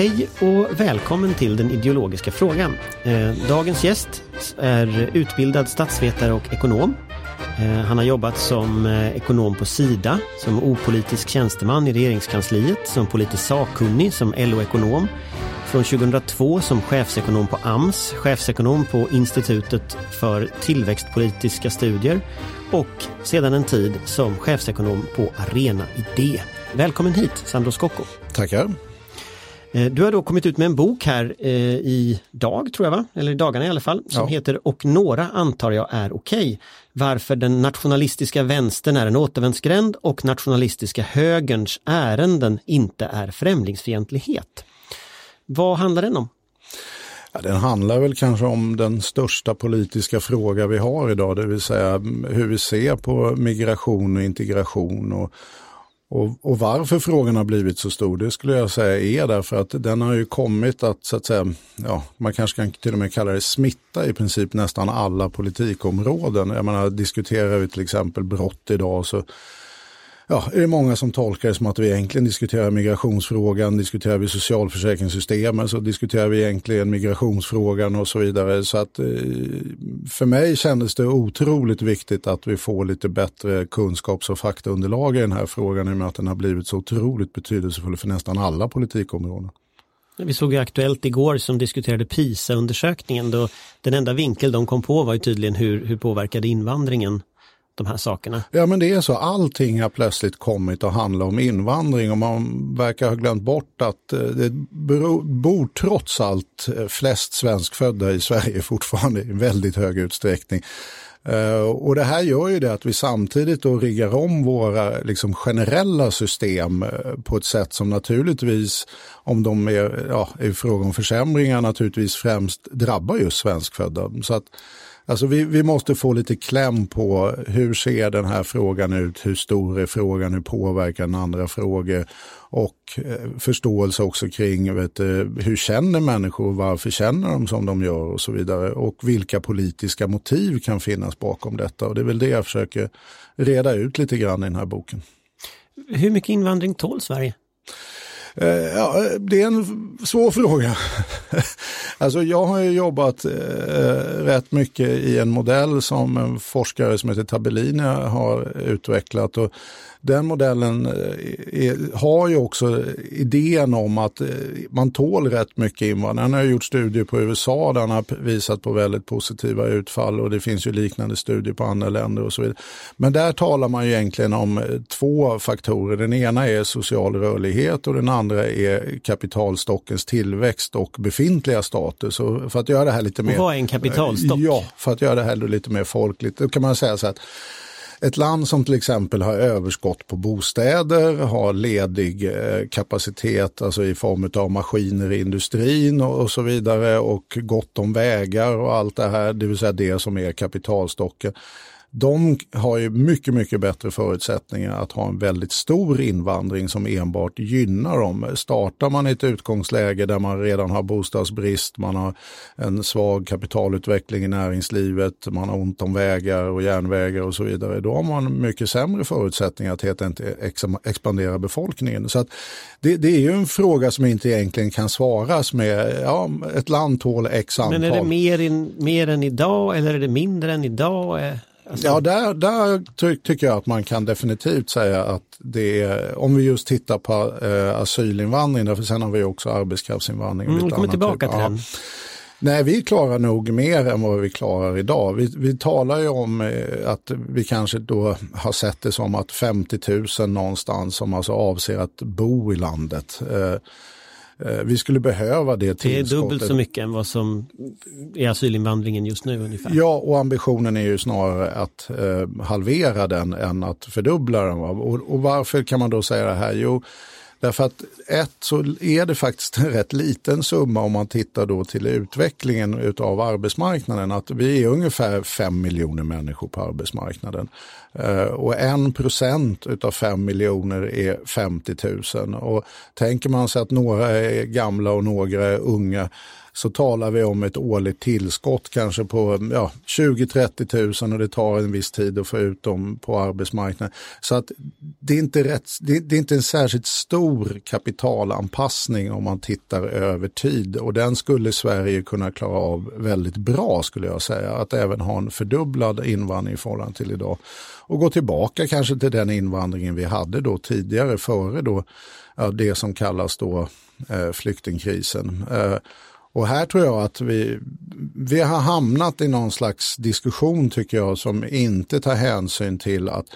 Hej och välkommen till den ideologiska frågan. Eh, dagens gäst är utbildad statsvetare och ekonom. Eh, han har jobbat som eh, ekonom på Sida, som opolitisk tjänsteman i regeringskansliet, som politisk sakkunnig, som LO-ekonom. Från 2002 som chefsekonom på AMS, chefsekonom på Institutet för tillväxtpolitiska studier och sedan en tid som chefsekonom på Arena Idé. Välkommen hit Sandro Scocco. Tackar. Eh, du har då kommit ut med en bok här eh, i dag, tror jag va? Eller i dagarna i alla fall, som ja. heter Och några antar jag är okej. Okay. Varför den nationalistiska vänstern är en återvändsgränd och nationalistiska högerns ärenden inte är främlingsfientlighet. Vad handlar den om? Ja, den handlar väl kanske om den största politiska fråga vi har idag, det vill säga hur vi ser på migration och integration och och, och, varför frågan har blivit så stor, det skulle jag säga är därför att den har ju kommit att, så att säga, ja, man kanske kan till och med kalla det smitta i princip nästan alla politikområden. Jag menar, diskuterar vi till exempel brott idag så ja, är det många som tolkar det som att vi egentligen diskuterar migrationsfrågan, diskuterar vi socialförsäkringssystemet så diskuterar vi egentligen migrationsfrågan och så vidare. Så att eh, för mig kändes det otroligt viktigt att vi får lite bättre kunskaps och faktaunderlag i den här frågan i och med att den har blivit så otroligt betydelsefull för nästan alla politikområden. Vi såg ju Aktuellt igår som diskuterade PISA-undersökningen. Då den enda vinkel de kom på var ju tydligen hur, hur påverkade invandringen de här sakerna. Ja men det är så, allting har plötsligt kommit att handla om invandring och man verkar ha glömt bort att eh, det bor trots allt eh, flest svenskfödda i Sverige fortfarande i väldigt hög utsträckning. Eh, och det här gör ju det att vi samtidigt då riggar om våra liksom, generella system på ett sätt som naturligtvis, om de är, ja, i fråga om försämringar, naturligtvis främst drabbar just svenskfödda. Så att Alltså vi, vi måste få lite kläm på hur ser den här frågan ut, hur stor är frågan, hur påverkar den andra frågor? Och eh, förståelse också kring vet, hur känner människor, varför känner de som de gör? Och så vidare. Och vilka politiska motiv kan finnas bakom detta? Och det är väl det jag försöker reda ut lite grann i den här boken. Hur mycket invandring tål Sverige? Eh, ja, det är en svår fråga. alltså jag har jobbat eh, rätt mycket i en modell som en forskare som heter Tabellini har utvecklat. Och den modellen eh, är, har ju också idén om att eh, man tål rätt mycket invandring. Han har gjort studier på USA där han har visat på väldigt positiva utfall och det finns ju liknande studier på andra länder och så vidare. Men där talar man ju egentligen om eh, två faktorer. Den ena är social rörlighet och den andra är kapitalstockens tillväxt och befintliga status. Och för att göra det här lite mer... Och vad är en kapitalstock? Ja, för att göra det här lite mer folkligt, då kan man säga så att ett land som till exempel har överskott på bostäder, har ledig eh, kapacitet alltså i form av maskiner i industrin och, så vidare och gott om vägar och allt det här, det vill säga det som är kapitalstocken de har ju mycket, mycket bättre förutsättningar att ha en väldigt stor invandring som enbart gynnar dem. Startar man i ett utgångsläge där man redan har bostadsbrist, man har en svag kapitalutveckling i näringslivet, man har ont om vägar och järnvägar och så vidare, då har man mycket sämre förutsättningar att helt enkelt expandera befolkningen. Så att det, det, är ju en fråga som inte egentligen kan svaras med, ja, ett land tål x antal. Men är det mer, in, mer än idag eller är det mindre än idag? Alltså... Ja, där, där ty tycker jag att man kan definitivt säga att det är, om vi just tittar på eh, asylinvandring, för sen har vi också arbetskraftsinvandring. Mm, vi kommer tillbaka typ. till ja. den. Nej, vi klarar nog mer än vad vi klarar idag. Vi, vi talar ju om eh, att vi kanske då har sett det som att 50 000 någonstans som alltså avser att bo i landet. Eh, vi skulle behöva det tillskottet. Det är dubbelt så mycket än vad som är asylinvandringen just nu ungefär. Ja, och ambitionen är ju snarare att eh, halvera den än att fördubbla den. Och, och varför kan man då säga det här? Jo, Därför att ett så är det faktiskt en rätt liten summa om man tittar då till utvecklingen av arbetsmarknaden. Att vi är ungefär 5 miljoner människor på arbetsmarknaden. Eh, och en procent utav 5 miljoner är 50 000. Och tänker man sig att några är gamla och några är unga så talar vi om ett årligt tillskott kanske på ja, 20-30 000 och det tar en viss tid att få ut dem på arbetsmarknaden. Så att det är inte, rätt, det, det är inte en särskilt stor kapitalanpassning om man tittar över tid och den skulle Sverige kunna klara av väldigt bra skulle jag säga. Att även ha en fördubblad invandring i förhållande till idag och gå tillbaka kanske till den invandringen vi hade då tidigare före då ja, det som kallas då eh, flyktingkrisen. Eh, och här tror jag att vi, vi har hamnat i någon slags diskussion tycker jag som inte tar hänsyn till att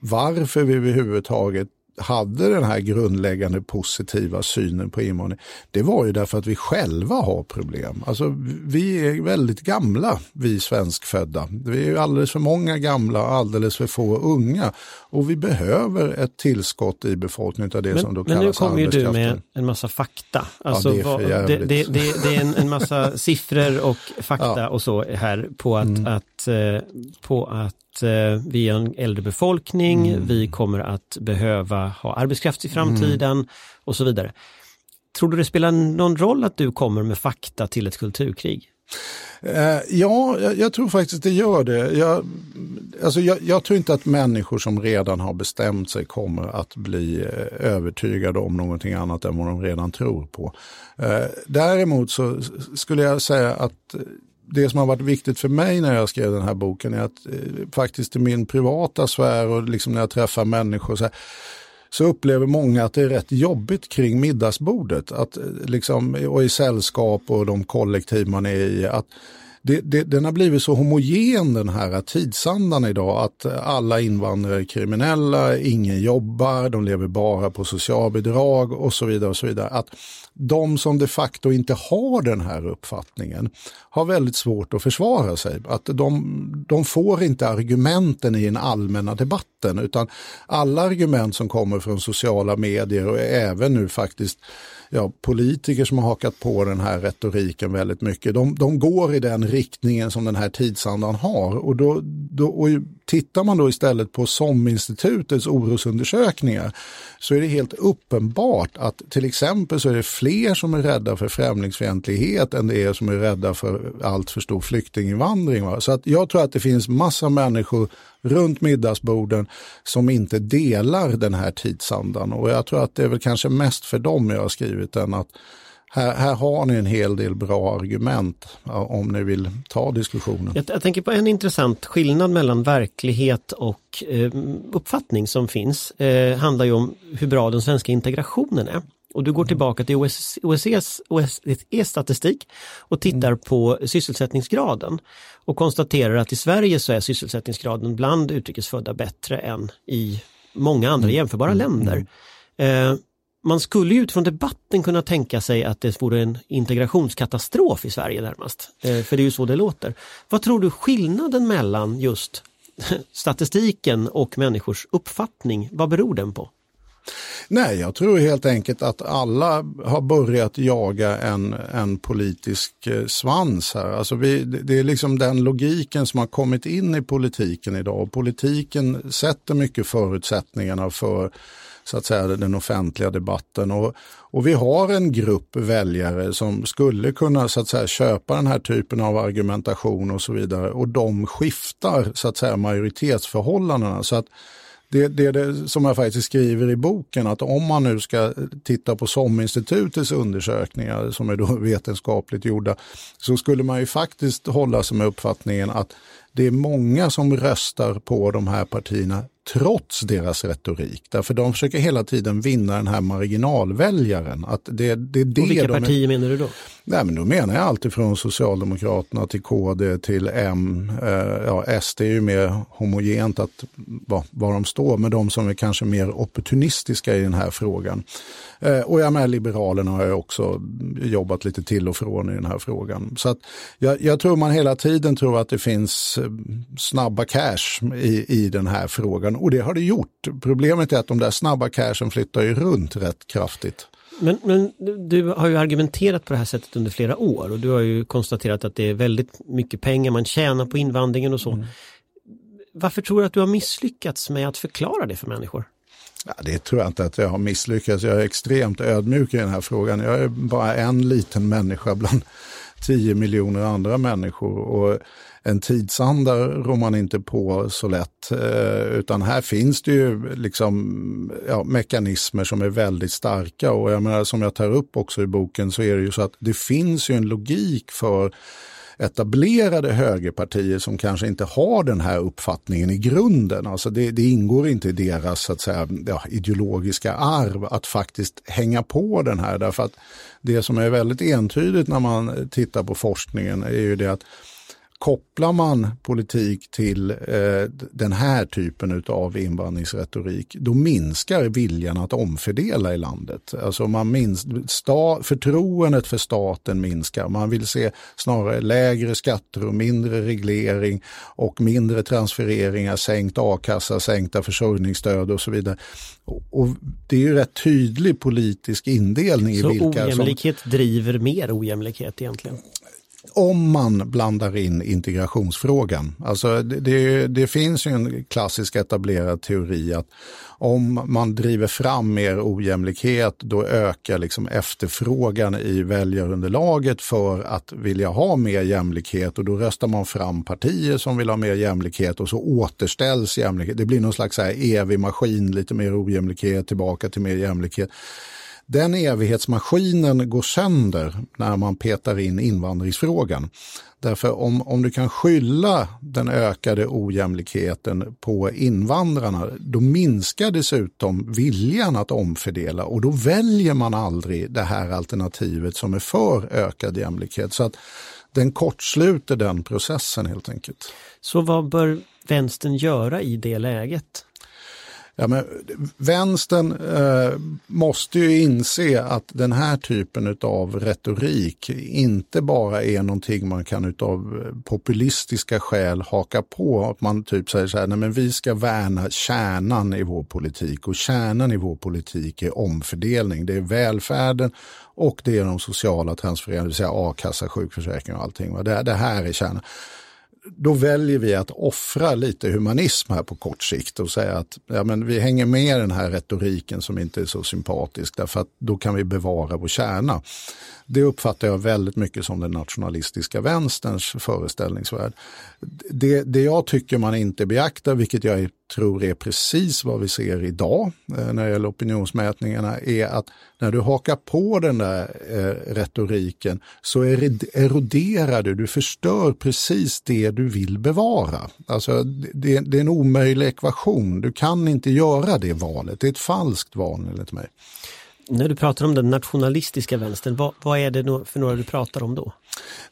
varför vi överhuvudtaget hade den här grundläggande positiva synen på invandring, det var ju därför att vi själva har problem. Alltså, vi är väldigt gamla, vi svenskfödda. Vi är alldeles för många gamla och alldeles för få unga. Och vi behöver ett tillskott i befolkningen av det men, som då kallas Men nu kommer ju du med en massa fakta. Alltså, ja, det, är det, det, det, det, är en, en massa siffror och fakta ja. och så här på att, mm. att, eh, på att Eh, vi är en äldre befolkning, mm. vi kommer att behöva ha arbetskraft i framtiden mm. och så vidare. Tror du det spelar någon roll att du kommer med fakta till ett kulturkrig? Uh, ja, jag, tror faktiskt det gör det. Jag, alltså jag, jag, tror inte att människor som redan har bestämt sig kommer att bli uh, övertygade om någonting annat än vad de redan tror på. Uh, däremot så skulle jag säga att det som har varit viktigt för mig när jag skrev den här boken är att eh, faktiskt i min privata sfär och liksom när jag träffar människor så, här, så upplever många att det är rätt jobbigt kring middagsbordet att, eh, liksom, och i sällskap och de kollektiv man är i. Att, det, det, den har blivit så homogen den här tidsandan idag att alla invandrare är kriminella, ingen jobbar, de lever bara på socialbidrag och så vidare. och så vidare. Att de som de facto inte har den här uppfattningen har väldigt svårt att försvara sig. Att de, de får inte argumenten i den allmänna debatten utan alla argument som kommer från sociala medier och även nu faktiskt ja, politiker som har hakat på den här retoriken väldigt mycket, de, de går i den riktningen som den här tidsandan har. Och, då, då, och tittar man då istället på SOM-institutets orosundersökningar så är det helt uppenbart att till exempel så är det fler som är rädda för främlingsfientlighet än det är som är rädda för allt för stor flyktinginvandring. Va? Så att jag tror att det finns massa människor runt middagsborden som inte delar den här tidsandan. Och jag tror att det är väl kanske mest för dem jag har skrivit den. att här, här, har ni en hel del bra argument om ni vill ta diskussionen. Jag, jag tänker på en intressant skillnad mellan verklighet och eh, uppfattning som finns. Eh, handlar ju om hur bra den svenska integrationen är. Och du går mm. tillbaka till OECs statistik och tittar mm. på sysselsättningsgraden och konstaterar att i Sverige så är sysselsättningsgraden bland utrikesfödda bättre än i många andra mm. jämförbara länder. Eh, man skulle ju utifrån debatten kunna tänka sig att det vore en integrationskatastrof i Sverige närmast. Eh, för det är ju så det låter. Vad tror du skillnaden mellan just statistiken och människors uppfattning, vad beror den på? Nej, jag tror helt enkelt att alla har börjat jaga en, en politisk eh, svans här. Alltså vi, det är liksom den logiken som har kommit in i politiken idag. Politiken sätter mycket förutsättningarna för så att säga den offentliga debatten. Och, och vi har en grupp väljare som skulle kunna så att säga köpa den här typen av argumentation och så vidare och de skiftar så att säga majoritetsförhållandena. Så att det, det, det som jag faktiskt skriver i boken, att om man nu ska titta på SOM-institutets undersökningar som är då vetenskapligt gjorda, så skulle man ju faktiskt hålla sig med uppfattningen att det är många som röstar på de här partierna trots deras retorik. Därför de försöker hela tiden vinna den här marginalväljaren. Att det, det, det och vilka de partier är... menar du då? Nej, men då menar jag alltid från Socialdemokraterna till KD till M. Eh, ja, SD är ju mer homogent att var, var de står, men de som är kanske mer opportunistiska i den här frågan. Eh, och jag med Liberalerna har jag också jobbat lite till och från i den här frågan. Så att jag, jag tror man hela tiden tror att det finns eh, snabba cash i, i den här frågan och det har det gjort. Problemet är att de där snabba cashen flyttar ju runt rätt kraftigt. Men, men du har ju argumenterat på det här sättet under flera år och du har ju konstaterat att det är väldigt mycket pengar man tjänar på invandringen och så. Mm. Varför tror du att du har misslyckats med att förklara det för människor? Ja, det tror jag inte att jag har misslyckats. Jag är extremt ödmjuk i den här frågan. Jag är bara en liten människa bland 10 miljoner andra människor. Och en tidsanda rår man inte på så lätt. Eh, utan här finns det ju liksom, ja, mekanismer som är väldigt starka. Och jag menar, som jag tar upp också i boken så är det ju så att det finns ju en logik för etablerade högerpartier som kanske inte har den här uppfattningen i grunden. Alltså det, det ingår inte i deras så att säga, ja, ideologiska arv att faktiskt hänga på den här. Därför att det som är väldigt entydigt när man tittar på forskningen är ju det att Kopplar man politik till eh, den här typen av invandringsretorik, då minskar viljan att omfördela i landet. Alltså man minst, sta, förtroendet för staten minskar. Man vill se snarare lägre skatter och mindre reglering och mindre transfereringar, sänkt a-kassa, sänkta försörjningsstöd och så vidare. Och, och det är ju rätt tydlig politisk indelning så i vilka ojämlikhet som... driver mer ojämlikhet egentligen? Om man blandar in integrationsfrågan. Alltså det, det, det, finns ju en klassisk etablerad teori att om man driver fram mer ojämlikhet då ökar liksom efterfrågan i väljarunderlaget för att vilja ha mer jämlikhet och då röstar man fram partier som vill ha mer jämlikhet och så återställs jämlikhet. Det blir någon slags här evig maskin, lite mer ojämlikhet, tillbaka till mer jämlikhet. Den evighetsmaskinen går sönder när man petar in invandringsfrågan. Därför om, om du kan skylla den ökade ojämlikheten på invandrarna, då minskar dessutom viljan att omfördela och då väljer man aldrig det här alternativet som är för ökad jämlikhet. Så att den kortsluter den processen helt enkelt. Så vad bör vänstern göra i det läget? Ja, men vänstern eh, måste ju inse att den här typen av retorik inte bara är någonting man kan utav eh, populistiska skäl haka på. Att man typ säger så här, nej men vi ska värna kärnan i vår politik och kärnan i vår politik är omfördelning. Det är välfärden och det är de sociala transfereringarna, det vill säga a-kassa, sjukförsäkring och allting. Det, det här är kärnan då väljer vi att offra lite humanism här på kort sikt och säga att ja, men vi hänger med den här retoriken som inte är så sympatisk därför att då kan vi bevara vår kärna. Det uppfattar jag väldigt mycket som den nationalistiska vänsterns föreställningsvärld. Det, det jag tycker man inte beaktar, vilket jag är tror är precis vad vi ser idag eh, när det gäller opinionsmätningarna, är att när du hakar på den där eh, retoriken så eroderar du, du förstör precis det du vill bevara. Alltså, det, det är en omöjlig ekvation, du kan inte göra det valet, det är ett falskt val enligt mig. När du pratar om den nationalistiska vänstern, vad, vad är det för några du pratar om då?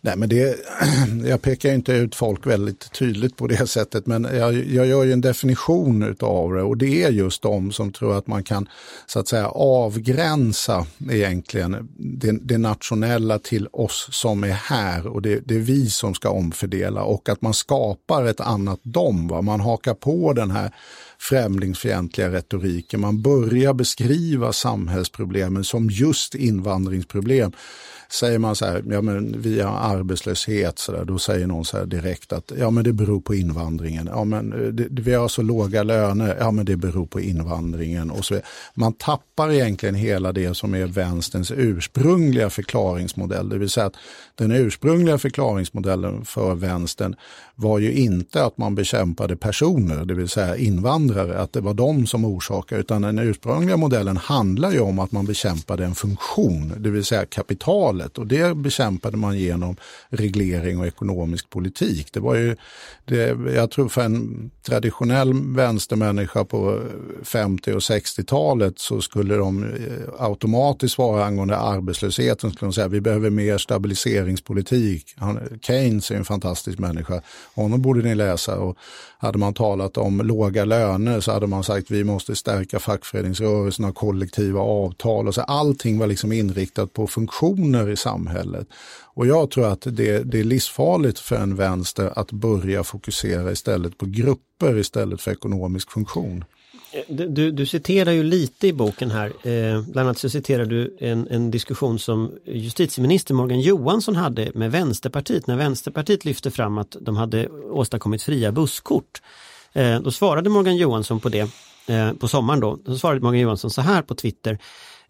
Nej, men det, jag pekar inte ut folk väldigt tydligt på det sättet, men jag, jag gör ju en definition av det och det är just de som tror att man kan så att säga avgränsa egentligen det, det nationella till oss som är här och det, det, är vi som ska omfördela och att man skapar ett annat dom. Va? Man hakar på den här främlingsfientliga retoriken. Man börjar beskriva samhällsproblemen som just invandringsproblem. Säger man så här, ja men vi har arbetslöshet, så där, då säger någon så här direkt att ja men det beror på invandringen. Ja men eh, det, vi har så låga löner, ja men det beror på invandringen. Och så Man tappar egentligen hela det som är vänsterns ursprungliga förklaringsmodell. Det vill säga att den ursprungliga förklaringsmodellen för vänstern var ju inte att man bekämpade personer, det vill säga invandrare, att det var de som orsakade, utan den ursprungliga modellen handlar ju om att man bekämpade en funktion, det vill säga kapitalet och det bekämpade man genom reglering och ekonomisk politik. Det var ju, det, jag tror för en traditionell vänstermänniska på 50 och 60-talet så skulle de eh, automatiskt svara angående arbetslösheten, skulle de säga vi behöver mer stabiliseringspolitik. Keynes är en fantastisk människa honom borde ni läsa. Och hade man talat om låga löner så hade man sagt vi måste stärka fackföreningsrörelsen och kollektiva avtal. Och så allting var liksom inriktat på funktioner i samhället. Och jag tror att det, det är livsfarligt för en vänster att börja fokusera istället på grupper istället för ekonomisk funktion. Eh, du, du citerar ju lite i boken här, eh, bland annat så citerar du en, en diskussion som justitieminister Morgan Johansson hade med Vänsterpartiet när Vänsterpartiet lyfte fram att de hade åstadkommit fria busskort. Eh, då svarade Morgan Johansson på det eh, på sommaren då, då svarade Morgan Johansson så här på Twitter.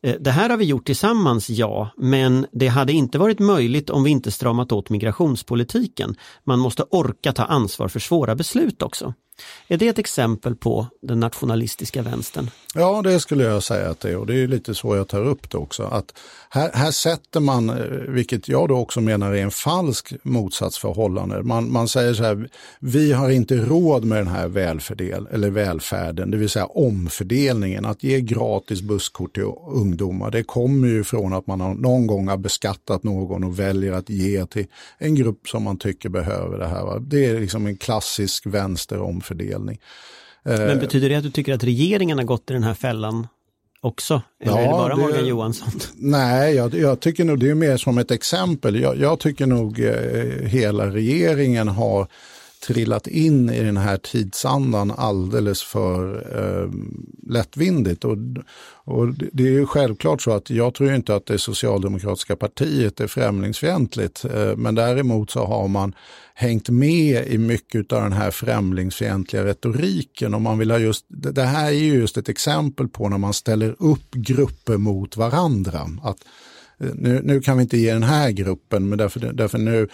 Eh, det här har vi gjort tillsammans, ja, men det hade inte varit möjligt om vi inte stramat åt migrationspolitiken. Man måste orka ta ansvar för svåra beslut också. Är det ett exempel på den nationalistiska vänstern? Ja, det skulle jag säga att det är och det är lite så jag tar upp det också. Att här, här sätter man, eh, vilket jag då också menar är en falsk motsatsförhållande. Man, man säger så här, vi har inte råd med den här välfördel, eller välfärden, det vill säga omfördelningen. Att ge gratis busskort till ungdomar, det kommer ju från att man har, någon gång har beskattat någon och väljer att ge till en grupp som man tycker behöver det här. Va? Det är liksom en klassisk vänster omfördelning. Men eh, betyder det att du tycker att regeringen har gått i den här fällan också? Eller ja, är det bara Morgan Johansson? Nej, jag, jag, tycker nog det är mer som ett exempel. Jag, jag tycker nog eh, hela regeringen har trillat in i den här tidsandan alldeles för eh, lättvindigt. Och, och det är ju självklart så att jag tror inte att det socialdemokratiska partiet är främlingsfientligt. Eh, men däremot så har man hängt med i mycket av den här främlingsfientliga retoriken. Och man vill ha just, det här är ju just ett exempel på när man ställer upp grupper mot varandra. Att Eh, nu, nu, kan vi inte ge den här gruppen, men därför, därför nu,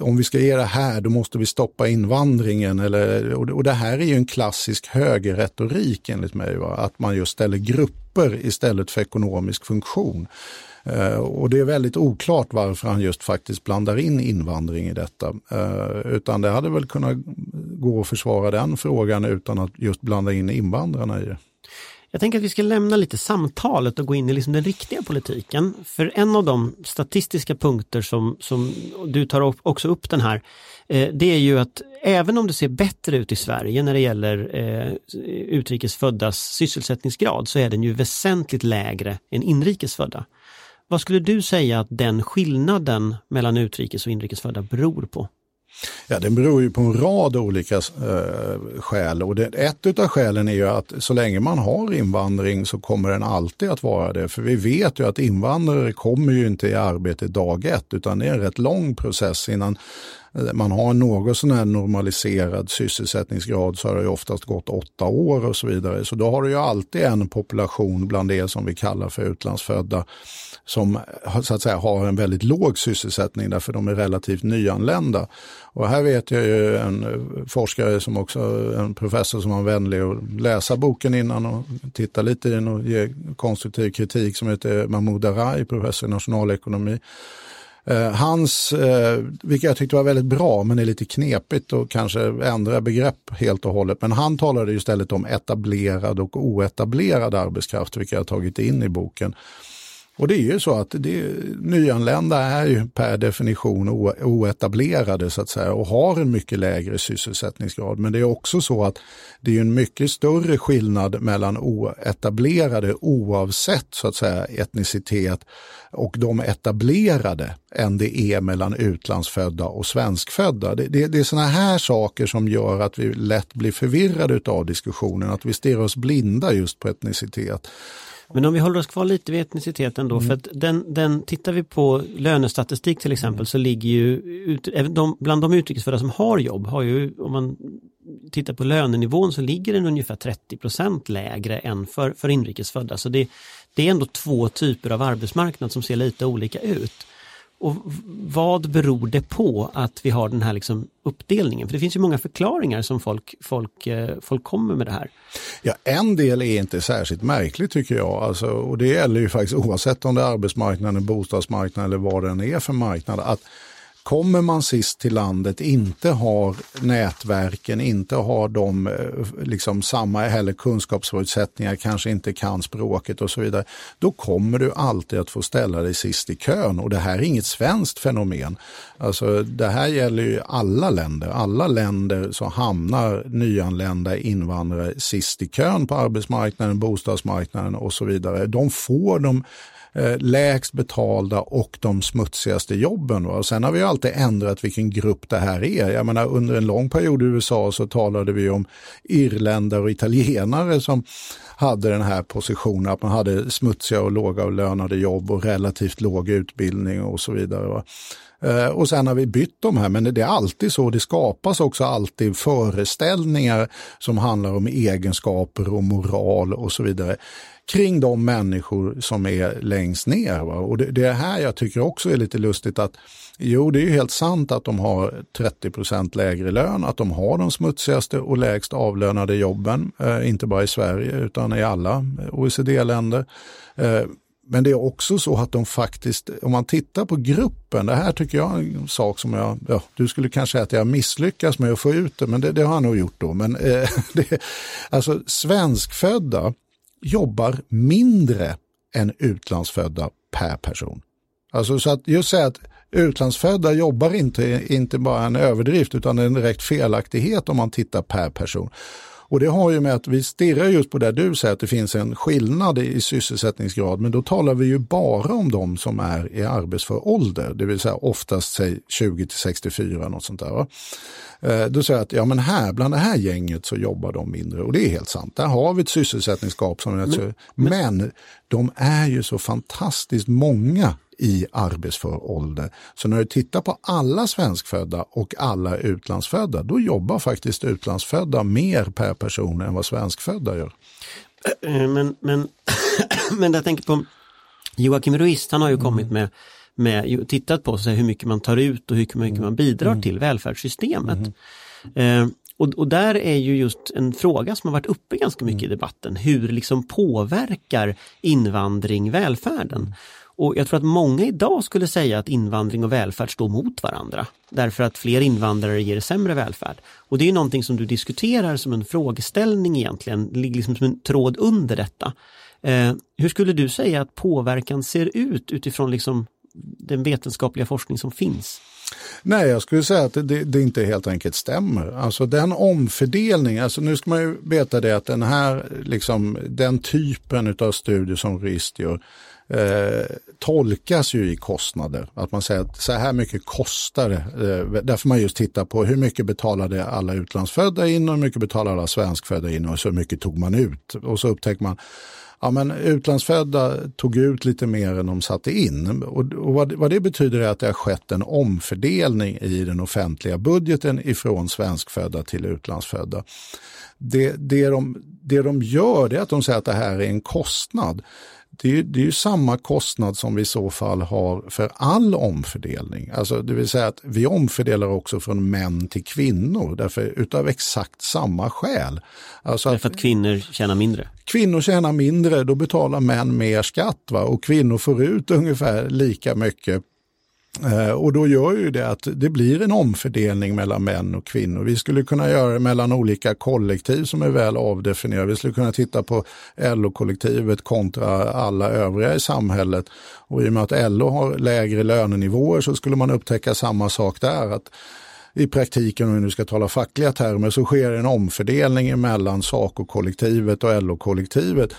om vi ska ge det här, då måste vi stoppa invandringen. Eller, och, och det här är ju en klassisk högerretorik enligt mig, va? att man just ställer grupper istället för ekonomisk funktion. Uh, och det är väldigt oklart varför han just faktiskt blandar in invandring i detta. Uh, utan det hade väl kunnat gå att försvara den frågan utan att just blanda in invandrarna i det. Jag tänker att vi ska lämna lite samtalet och gå in i liksom den riktiga politiken. För en av de statistiska punkter som, som du tar också upp den här, eh, det är ju att även om det ser bättre ut i Sverige när det gäller eh, utrikesföddas sysselsättningsgrad så är den ju väsentligt lägre än inrikesfödda. Vad skulle du säga att den skillnaden mellan utrikes och inrikesfödda beror på? Ja, det beror ju på en rad olika eh, skäl och det, ett av skälen är ju att så länge man har invandring så kommer den alltid att vara det. För vi vet ju att invandrare kommer ju inte i arbete dag ett utan det är en rätt lång process innan eh, man har en något sån här normaliserad sysselsättningsgrad så har det oftast gått åtta år och så vidare. Så då har du ju alltid en population bland det som vi kallar för utlandsfödda som så att säga har en väldigt låg sysselsättning därför de är relativt nyanlända. Och här vet jag ju en eh, forskare som också, en professor som var vänlig att läsa boken innan och titta lite i den och ge konstruktiv kritik som heter Mahmoud Arai, professor i nationalekonomi. Eh, hans, eh, vilket jag tyckte var väldigt bra men är lite knepigt och kanske ändra begrepp helt och hållet. Men han talade istället om etablerad och oetablerad arbetskraft, vilket jag tagit in i boken. Och det är ju så att det, nyanlända är ju per definition oetablerade så att säga och har en mycket lägre sysselsättningsgrad. Men det är också så att det är en mycket större skillnad mellan oetablerade oavsett så att säga etnicitet och de etablerade än det är mellan utlandsfödda och svenskfödda. Det, det, det är sådana här saker som gör att vi lätt blir förvirrade av diskussionen, att vi stirrar oss blinda just på etnicitet. Men om vi håller oss kvar lite vid etniciteten då, mm. för att den, den, tittar vi på lönestatistik till exempel mm. så ligger ju, ut, de, bland de utrikesfödda som har jobb, har ju, om man tittar på lönenivån så ligger den ungefär 30% lägre än för, för inrikesfödda. Så det, det är ändå två typer av arbetsmarknad som ser lite olika ut. Och vad beror det på att vi har den här liksom uppdelningen? För det finns ju många förklaringar som folk, folk, eh, folk kommer med det här. Ja, en del är inte särskilt märklig tycker jag. Alltså, och det gäller ju faktiskt oavsett om det är arbetsmarknaden, bostadsmarknaden eller vad den är för marknad. Att kommer man sist till landet, inte har nätverken, inte har de eh, liksom samma heller kunskapsförutsättningar, kanske inte kan språket och så vidare, då kommer du alltid att få ställa dig sist i kön. Och det här är inget svenskt fenomen. Alltså, det här gäller ju alla länder. Alla länder så hamnar nyanlända invandrare sist i kön på arbetsmarknaden, bostadsmarknaden och så vidare. De får de eh, lägst betalda och de smutsigaste jobben. Va? Och sen har vi alltid ändrat vilken grupp det här är. Jag menar, under en lång period i USA så talade vi om irländare och italienare som hade den här positionen att man hade smutsiga och lågavlönade jobb och relativt låg utbildning och så vidare. Va? Eh, och sen har vi bytt de här, men det är alltid så, det skapas också alltid föreställningar som handlar om egenskaper och moral och så vidare kring de människor som är längst ner. Va? Och det, det här jag tycker också är lite lustigt att Jo, det är ju helt sant att de har 30% lägre lön, att de har de smutsigaste och lägst avlönade jobben, eh, inte bara i Sverige utan i alla OECD-länder. Eh, men det är också så att de faktiskt, om man tittar på gruppen, det här tycker jag är en sak som jag, ja, du skulle kanske säga att jag misslyckas med att få ut det, men det, det har jag nog gjort då. Men eh, det, alltså svenskfödda jobbar mindre än utlandsfödda per person. Alltså så att just säga att utlandsfödda jobbar inte, inte bara en överdrift utan en direkt felaktighet om man tittar per person. Och det har ju med att vi stirrar just på det du säger att det finns en skillnad i sysselsättningsgrad, men då talar vi ju bara om de som är i arbetsför ålder, det vill säga oftast säg 20 till 64, något sånt där. Va? Eh, då säger jag att ja, men här, bland det här gänget så jobbar de mindre och det är helt sant. Där har vi ett sysselsättningsgap. Som men, men, men de är ju så fantastiskt många i arbetsför ålder. Så när du tittar på alla svenskfödda och alla utlandsfödda, då jobbar faktiskt utlandsfödda mer per person än vad svenskfödda gör. Eh, men, men, men jag tänker på Joakim Ruist, han har ju kommit mm. med med, tittat på så hur mycket man tar ut och hur mycket man mm. bidrar mm. till välfärdssystemet. Mm. Eh, och, och, där är ju just en fråga som har varit uppe ganska mycket i debatten. Hur liksom påverkar invandring välfärden? Och jag tror att många idag skulle säga att invandring och välfärd står mot varandra. Därför att fler invandrare ger sämre välfärd. Och det är någonting som du diskuterar som en frågeställning egentligen, ligger liksom som en tråd under detta. Eh, hur skulle du säga att påverkan ser ut utifrån liksom den vetenskapliga forskning som finns? Nej, jag skulle säga att det, det, inte helt enkelt stämmer. Alltså den omfördelning, alltså nu ska man ju veta det att den här, liksom, den typen av studier som RIST gör, eh, tolkas ju i kostnader. Att man säger att så här mycket kostar det. Eh, därför man just tittar på hur mycket betalade alla utlandsfödda in och hur mycket betalade alla svenskfödda in och så mycket tog man ut. Och så upptäcker man Ja, men utlandsfödda tog ut lite mer än de satte in. Och, och vad, vad, det betyder är att det har skett en omfördelning i den offentliga budgeten ifrån svenskfödda till utlandsfödda. Det, det, de, det de gör är att de säger att det här är en kostnad det är, det är ju samma kostnad som vi i så fall har för all omfördelning. Alltså det vill säga att vi omfördelar också från män till kvinnor därför utav exakt samma skäl. Alltså därför att, att kvinnor tjänar mindre? Kvinnor tjänar mindre, då betalar män mer skatt va? och kvinnor får ut ungefär lika mycket Eh, och då gör ju det att det blir en omfördelning mellan män och kvinnor. Vi skulle kunna göra det mellan olika kollektiv som är väl avdefinierade. Vi skulle kunna titta på LO-kollektivet kontra alla övriga i samhället. Och i och med att LO har lägre lönenivåer så skulle man upptäcka samma sak där. att i praktiken, om vi nu ska tala fackliga termer, så sker en omfördelning mellan SACO-kollektivet och LO-kollektivet.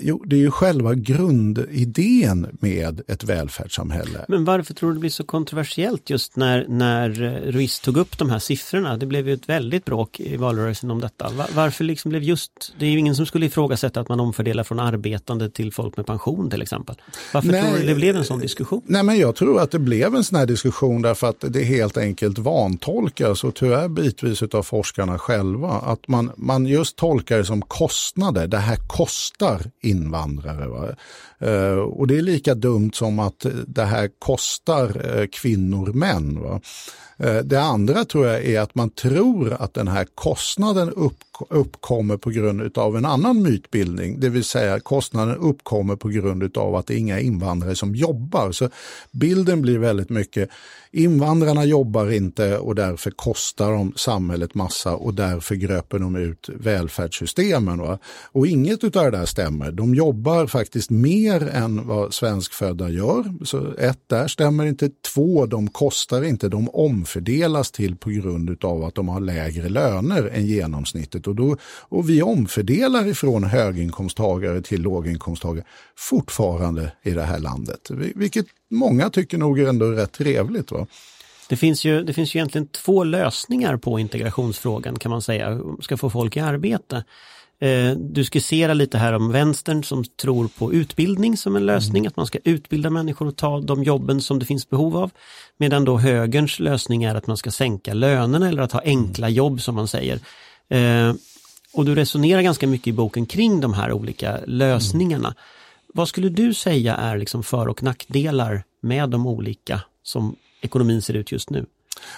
Jo, det är ju själva grundidén med ett välfärdssamhälle. Men varför tror du det blir så kontroversiellt just när, när Ruiz tog upp de här siffrorna? Det blev ju ett väldigt bråk i valrörelsen om detta. Var, varför liksom blev just, det är ju ingen som skulle ifrågasätta att man omfördelar från arbetande till folk med pension till exempel. Varför nej, tror du det blev en sån diskussion? Nej, men jag tror att det blev en sån här diskussion därför att det helt enkelt vantolkas och tyvärr bitvis av forskarna själva. Att man, man just tolkar det som kostnader. Det här kostar invandrare. Va? Eh, och det är lika dumt som att det här kostar eh, kvinnor män. Va? Eh, det andra tror jag är att man tror att den här kostnaden upp, uppkommer på grund av en annan mytbildning, det vill säga kostnaden uppkommer på grund av att det är inga invandrare som jobbar. Så bilden blir väldigt mycket Invandrarna jobbar inte och därför kostar de samhället massa och därför gröper de ut välfärdssystemen. Va? Och inget av det där stämmer. De jobbar faktiskt mer än vad svenskfödda gör. Så ett, där stämmer inte. Två, de kostar inte. De omfördelas till på grund av att de har lägre löner än genomsnittet. Och, då, och vi omfördelar ifrån höginkomsttagare till låginkomsttagare fortfarande i det här landet. Vilket många tycker nog ändå är rätt trevligt. Va? Det finns, ju, det finns ju egentligen två lösningar på integrationsfrågan kan man säga, ska få folk i arbete. Eh, du skisserar lite här om vänstern som tror på utbildning som en lösning, mm. att man ska utbilda människor och ta de jobben som det finns behov av. Medan då högerns lösning är att man ska sänka lönerna eller att ha enkla mm. jobb som man säger. Eh, och du resonerar ganska mycket i boken kring de här olika lösningarna. Mm. Vad skulle du säga är liksom för och nackdelar med de olika som ekonomin ser ut just nu?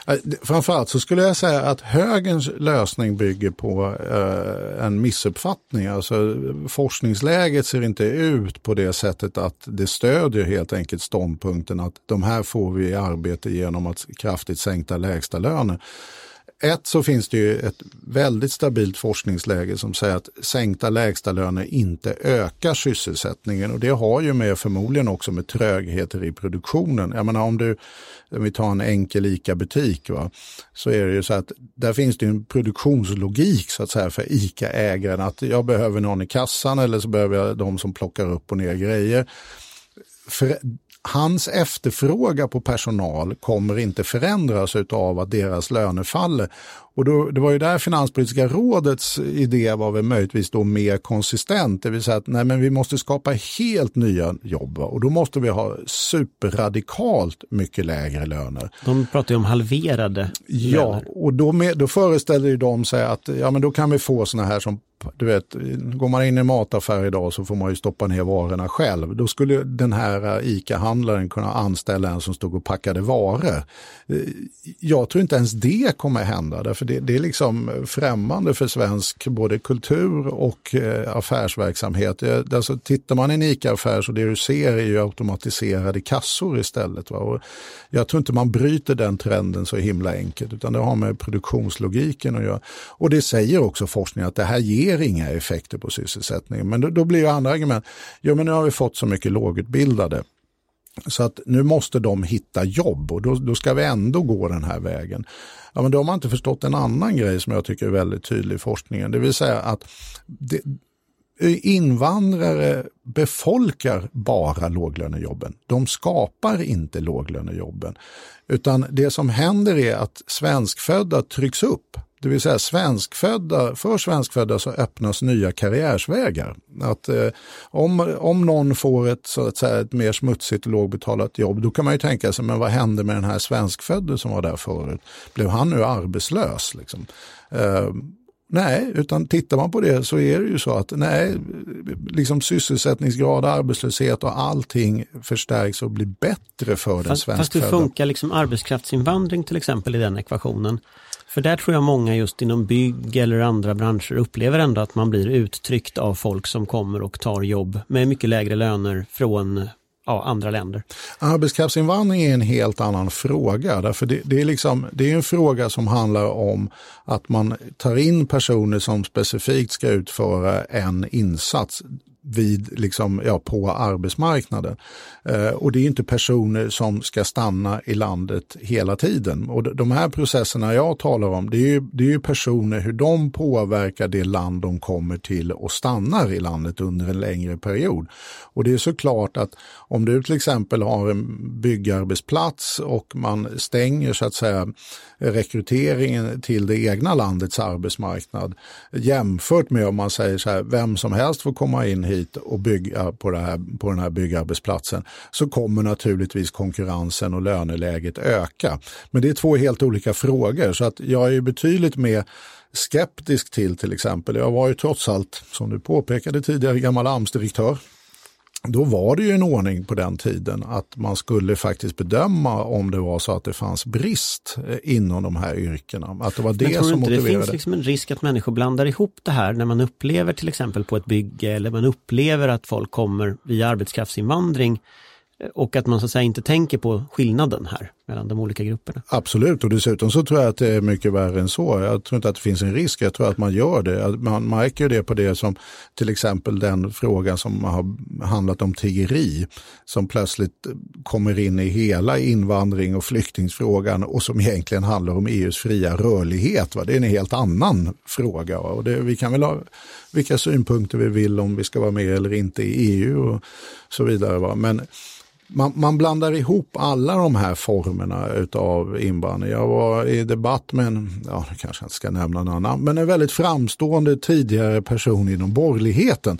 Eh, framförallt så skulle jag säga att högerns lösning bygger på eh, en missuppfattning. Alltså, forskningsläget ser inte ut på det sättet att det stödjer helt enkelt ståndpunkten att de här får vi i arbete genom att kraftigt sänkta lägsta löner ett så finns det ju ett väldigt stabilt forskningsläge som säger att sänkta lägstalöner inte ökar sysselsättningen och det har ju med förmodligen också med trögheter i produktionen. Jag menar om du, om vi tar en enkel ICA-butik, va, så är det ju så att där finns det en produktionslogik så att säga för ICA-ägaren att jag behöver någon i kassan eller så behöver jag de som plockar upp och ner grejer. För hans efterfrågan på personal kommer inte förändras av att deras löner faller. Och då, det var ju där Finanspolitiska rådets idé var väl möjligtvis då mer konsistent, det vill säga att nej, men vi måste skapa helt nya jobb och då måste vi ha superradikalt mycket lägre löner. De pratar ju om halverade Ja, löner. och då, med, då föreställer de sig att ja, men då kan vi få sådana här som du vet, går man in i en mataffär idag så får man ju stoppa ner varorna själv. Då skulle den här eh, ICA-handlaren kunna anställa en som stod och packade varor. Eh, jag tror inte ens det kommer hända, därför det, det är liksom främmande för svensk både kultur och eh, affärsverksamhet. Alltså, tittar man i en ICA-affär så det du ser är ju automatiserade kassor istället. Va? Och jag tror inte man bryter den trenden så himla enkelt, utan det har med produktionslogiken att göra. Och det säger också forskningen att det här ger ger inga effekter på sysselsättningen. Men då, då blir ju andra argument, ja men nu har vi fått så mycket lågutbildade. Så att nu måste de hitta jobb och då, då ska vi ändå gå den här vägen. Ja, men då har man inte förstått en annan grej som jag tycker är väldigt tydlig i forskningen. Det vill säga att det, invandrare befolkar bara låglönejobben. De skapar inte låglönejobben. Utan det som händer är att svenskfödda trycks upp. Det vill säga svenskfödda, för svenskfödda så öppnas nya karriärsvägar. Att, eh, om, om någon får ett, så att säga, ett mer smutsigt och lågbetalat jobb, då kan man ju tänka sig, men vad hände med den här svenskfödde som var där förut? Blev han nu arbetslös? Liksom? Eh, Nej, utan tittar man på det så är det ju så att nej, liksom sysselsättningsgrad, arbetslöshet och allting förstärks och blir bättre för fast, den svenskfödda. Fast hur funkar liksom arbetskraftsinvandring till exempel i den ekvationen? För där tror jag många just inom bygg eller andra branscher upplever ändå att man blir uttryckt av folk som kommer och tar jobb med mycket lägre löner från ja, andra länder. Arbetskraftsinvandring är en helt annan fråga. Därför det, det, är liksom, det är en fråga som handlar om att man tar in personer som specifikt ska utföra en insats vid, liksom, ja, på arbetsmarknaden. Eh, och det är inte personer som ska stanna i landet hela tiden. Och de här processerna jag talar om, det är ju, det är ju personer, hur de påverkar det land de kommer till och stannar i landet under en längre period. Och det är såklart att om du till exempel har en byggarbetsplats och man stänger så att säga rekryteringen till det egna landets arbetsmarknad jämfört med om man säger så här, vem som helst får komma in hit och bygga på, det här, på den här byggarbetsplatsen så kommer naturligtvis konkurrensen och löneläget öka. Men det är två helt olika frågor så att jag är betydligt mer skeptisk till till exempel, jag var ju trots allt, som du påpekade tidigare, gammal AMS-direktör då var det ju en ordning på den tiden att man skulle faktiskt bedöma om det var så att det fanns brist eh, inom de här yrkena. Att det var det som motiverade. Det finns liksom en risk att människor blandar ihop det här när man upplever till exempel på ett bygge eller man upplever att folk kommer via arbetskraftsinvandring och att man så att säga inte tänker på skillnaden här mellan de olika grupperna. Absolut och dessutom så tror jag att det är mycket värre än så. Jag tror inte att det finns en risk, jag tror att man gör det. Man märker det på det som till exempel den frågan som har handlat om tiggeri som plötsligt kommer in i hela invandring och flyktingsfrågan och som egentligen handlar om EUs fria rörlighet. Va? Det är en helt annan fråga. Va? Och det, vi kan väl ha vilka synpunkter vi vill om vi ska vara med eller inte i EU och så vidare. Va? Men man, man, blandar ihop alla de här formerna utav invandring. Jag var i debatt med en, ja, kanske jag inte ska nämna någon annan, men en väldigt framstående tidigare person inom borgerligheten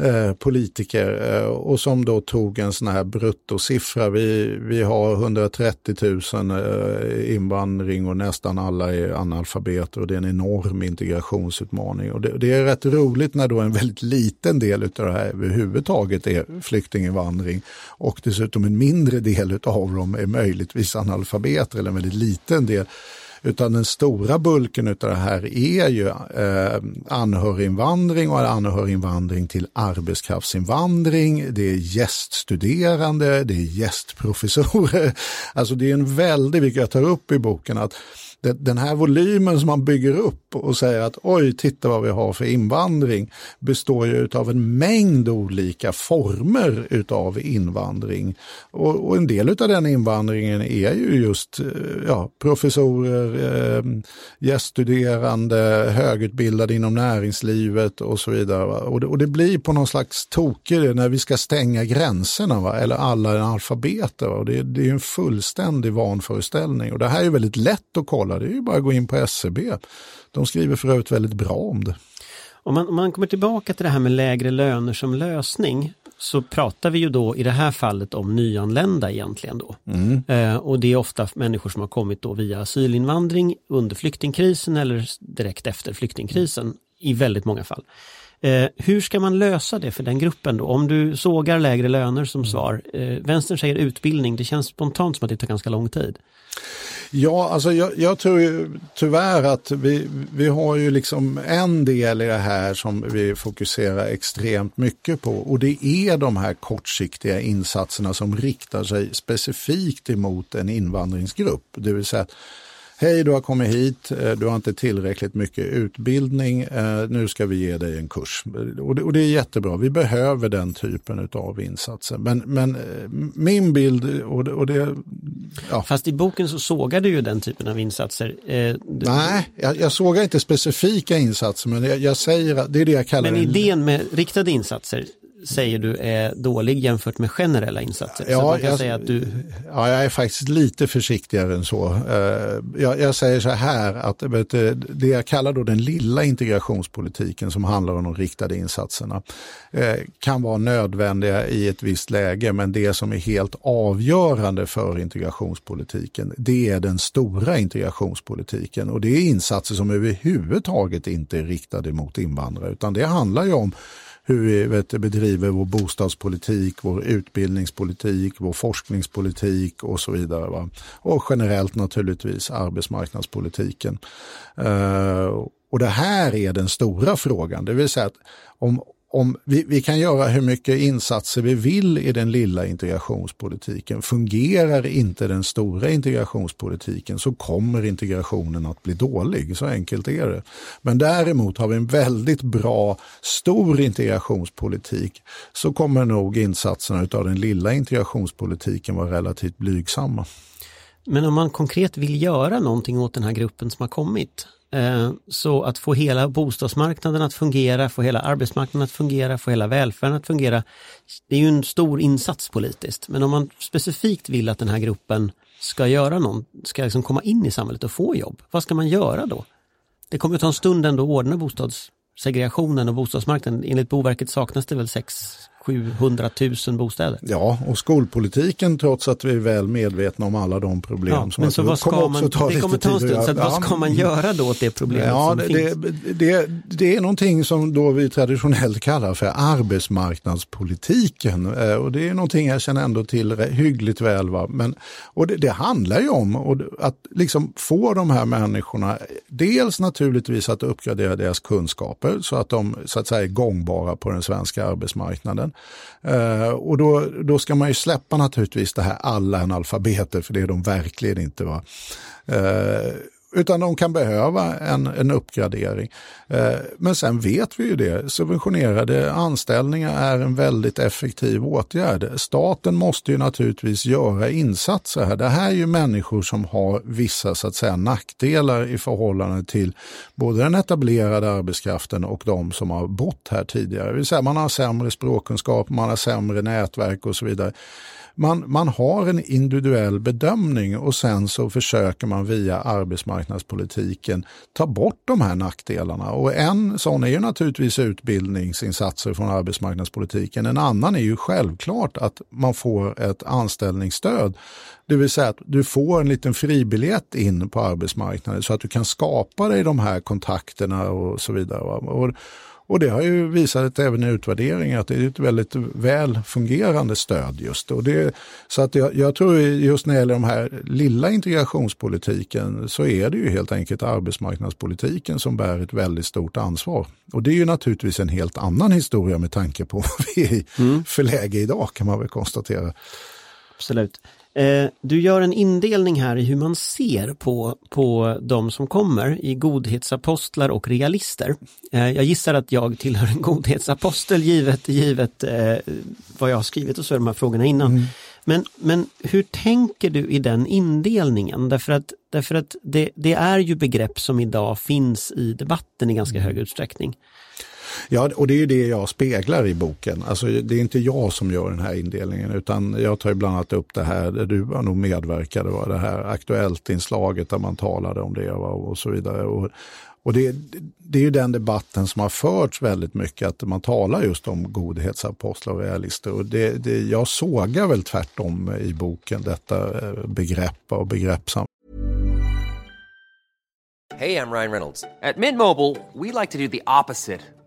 Eh, politiker eh, och som då tog en sån här bruttosiffra. Vi, vi har 130 000 eh, invandring och nästan alla är analfabeter och det är en enorm integrationsutmaning. Och det, det, är rätt roligt när då en väldigt liten del av det här överhuvudtaget är flyktinginvandring och dessutom en mindre del av dem är möjligtvis analfabeter eller en väldigt liten del. Utan den stora bulken av det här är ju eh, anhöriginvandring och anhöriginvandring till arbetskraftsinvandring. Det är gäststuderande, det är gästprofessorer. Alltså det är en väldig, vilket jag tar upp i boken, att den här volymen som man bygger upp och säger att oj, titta vad vi har för invandring består ju av en mängd olika former utav invandring. Och, och en del av den invandringen är ju just eh, ja, professorer, eh, gäststuderande, högutbildade inom näringslivet och så vidare. Och det, och det, blir på någon slags tokig när vi ska stänga gränserna, va? eller alla är Och det, det är en fullständig vanföreställning och det här är väldigt lätt att kolla kolla, det är ju bara att gå in på SCB. E De skriver för övrigt väldigt bra om det. Om man, om man kommer tillbaka till det här med lägre löner som lösning så pratar vi ju då i det här fallet om nyanlända egentligen då. Mm. Eh, och det är ofta människor som har kommit då via asylinvandring under flyktingkrisen eller direkt efter flyktingkrisen i väldigt många fall. Eh, hur ska man lösa det för den gruppen då? Om du sågar lägre löner som svar, eh, vänstern säger utbildning, det känns spontant som att det tar ganska lång tid. Ja, alltså jag, jag tror ju tyvärr att vi, vi har ju liksom en del i det här som vi fokuserar extremt mycket på och det är de här kortsiktiga insatserna som riktar sig specifikt emot en invandringsgrupp. Det vill säga Hej, du har kommit hit, eh, du har inte tillräckligt mycket utbildning, eh, nu ska vi ge dig en kurs. Och det, är jättebra, vi behöver den typen av insatser. Men, men eh, min bild, och det, och det ja. Fast i boken så sågar du ju den typen av insatser. Nej, jag, jag sågar inte specifika insatser, men jag, jag, säger att det är det jag kallar Men idén med riktade insatser, säger du är dålig jämfört med generella insatser. Ja, så man kan jag, säga att du... ja, jag är faktiskt lite försiktigare än så. Eh, jag, jag säger så här att vet, det jag kallar då den lilla integrationspolitiken som handlar om de riktade insatserna eh, kan vara nödvändiga i ett visst läge men det som är helt avgörande för integrationspolitiken det är den stora integrationspolitiken och det är insatser som överhuvudtaget inte är riktade mot invandrare utan det handlar ju om hur vi vet, bedriver vår bostadspolitik, vår utbildningspolitik, vår forskningspolitik och så vidare. Va? Och generellt naturligtvis arbetsmarknadspolitiken. Uh, och det här är den stora frågan, det vill säga att om, om vi, vi, kan göra hur mycket insatser vi vill i den lilla integrationspolitiken. Fungerar inte den stora integrationspolitiken så kommer integrationen att bli dålig. Så enkelt är det. Men däremot har vi en väldigt bra stor integrationspolitik så kommer nog insatserna av den lilla integrationspolitiken vara relativt blygsamma. Men om man konkret vill göra någonting åt den här gruppen som har kommit, Eh, så att få hela bostadsmarknaden att fungera, få hela arbetsmarknaden att fungera, få hela välfärden att fungera. Det är ju en stor insats politiskt. Men om man specifikt vill att den här gruppen ska göra någon, ska liksom komma in i samhället och få jobb, vad ska man göra då? Det kommer att ta en stund ändå att ordna bostadssegregationen och bostadsmarknaden. Enligt Boverket saknas det väl 6 700 000 bostäder. Ja, och skolpolitiken trots att vi är väl medvetna om alla de problem ja, som men så vad ska kommer man, ta det kommer ta en stund, så vad ska man göra då åt det problemet ja, som det, finns? Det, det, det är någonting som då vi traditionellt kallar för arbetsmarknadspolitiken eh, och det är någonting jag känner ändå till hyggligt väl. Va? Men, och det, det handlar ju om att liksom få de här människorna, dels naturligtvis att uppgradera deras kunskaper så att de så att säga är gångbara på den svenska arbetsmarknaden. Eh, och då, då ska man ju släppa naturligtvis det här alla analfabeter, för det är de verkligen inte. Va? Eh, utan de kan behöva en, en uppgradering. Eh, men sen vet vi ju det, subventionerade anställningar är en väldigt effektiv åtgärd. Staten måste ju naturligtvis göra insatser här. Det här är ju människor som har vissa så att säga, nackdelar i förhållande till både den etablerade arbetskraften och de som har bott här tidigare. Det vill säga man har sämre språkkunskap, man har sämre nätverk och så vidare man, man har en individuell bedömning och sen så försöker man via arbetsmarknadspolitiken ta bort de här nackdelarna. Och en sån är ju naturligtvis utbildningsinsatser från arbetsmarknadspolitiken. En annan är ju självklart att man får ett anställningsstöd. Det vill säga att du får en liten fribiljett in på arbetsmarknaden så att du kan skapa dig de här kontakterna och så vidare. Och, och det har ju visat även i utvärderingar att det är ett väldigt väl fungerande stöd just. Och det, så att jag, jag, tror just när det gäller de här lilla integrationspolitiken så är det ju helt enkelt arbetsmarknadspolitiken som bär ett väldigt stort ansvar. Och det är ju naturligtvis en helt annan historia med tanke på vad vi är i mm. för läge idag kan man väl konstatera. Absolut. Eh, du gör en indelning här i hur man ser på, på de som kommer i godhetsapostlar och realister. Eh, jag gissar att jag tillhör en godhetsapostel givet, givet eh, vad jag har skrivit och så är de här frågorna innan. Mm. Men, men hur tänker du i den indelningen? Därför att, därför att det, det är ju begrepp som idag finns i debatten i ganska hög utsträckning. Ja, och det är ju det jag speglar i boken. Alltså, det är inte jag som gör den här indelningen utan jag tar ju bland annat upp det här, där du var nog medverkade, var det här Aktuellt-inslaget där man talade om det och så vidare. Och, och det, det är ju den debatten som har förts väldigt mycket, att man talar just om godhetsapostlar och realister. Och det, det, jag sågar väl tvärtom i boken detta eh, begrepp och begreppsam. Hej, jag Ryan Reynolds. På Midmobile vill vi like to opposite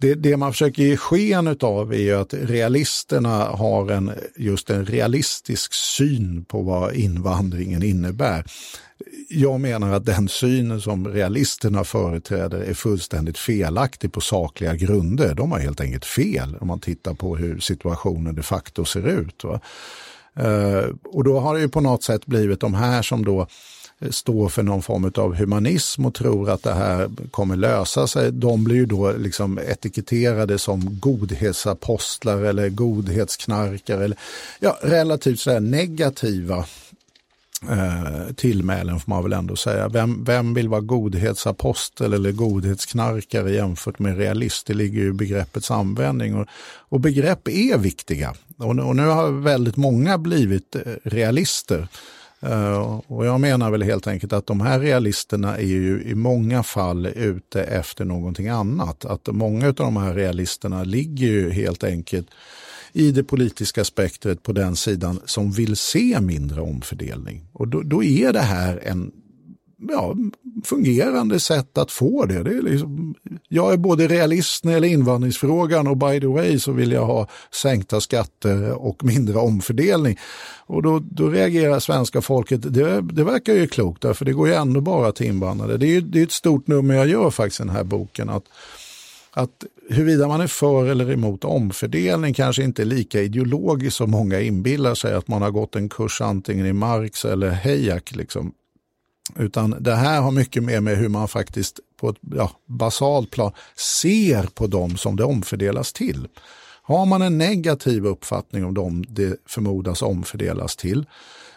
det, det, man försöker ge sken av är ju att realisterna har en, just en realistisk syn på vad invandringen innebär. Jag menar att den synen som realisterna företräder är fullständigt felaktig på sakliga grunder. De har helt enkelt fel om man tittar på hur situationen de facto ser ut. Va? Uh, och då har det ju på något sätt blivit de här som då står för någon form av humanism och tror att det här kommer lösa sig, de blir ju då liksom etiketterade som godhetsapostlar eller godhetsknarkare. Eller, ja, relativt så negativa eh, tillmälen får man väl ändå säga. Vem, vem vill vara godhetsapostel eller godhetsknarkare jämfört med realist? Det ligger ju i begreppets användning och, och begrepp är viktiga. Och, och nu har väldigt många blivit eh, realister. Uh, och jag menar väl helt enkelt att de här realisterna är ju i många fall ute efter någonting annat. Att många av de här realisterna ligger ju helt enkelt i det politiska spektret på den sidan som vill se mindre omfördelning. Och då, då är det här en ja, fungerande sätt att få det. det är liksom, jag är både realist när det gäller invandringsfrågan och by the way så vill jag ha sänkta skatter och mindre omfördelning. Och då, då reagerar svenska folket, det, det verkar ju klokt därför det går ju ändå bara till invandrare. Det är, det är ett stort nummer jag gör faktiskt i den här boken. att att huruvida man är för eller emot omfördelning kanske inte är lika ideologiskt som många inbillar sig att man har gått en kurs antingen i Marx eller Hayek. Liksom. Utan det här har mycket mer med hur man faktiskt på ett ja, basalt plan ser på dem som det omfördelas till. Har man en negativ uppfattning om dem det förmodas omfördelas till,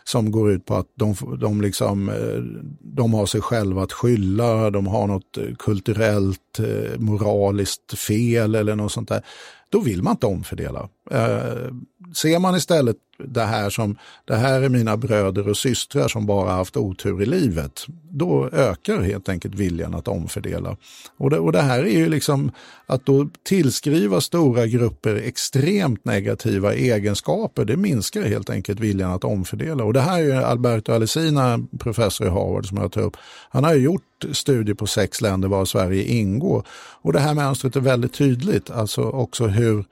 som går ut på att de, de, liksom, eh, de har sig själva att skylla, de har något eh, kulturellt, eh, moraliskt fel eller något sånt där, då vill man inte omfördela. Eh, ser man istället det här som, det här är mina bröder och systrar som bara haft otur i livet, då ökar helt enkelt viljan att omfördela. Och det, och det här är ju liksom att då tillskriva stora grupper extremt negativa egenskaper, det minskar helt enkelt viljan att omfördela. Och det här är ju Alberto Alessina, professor i Harvard som jag tar upp, han har ju gjort studier på sex länder var Sverige ingår. Och det här mönstret är väldigt tydligt, alltså också hur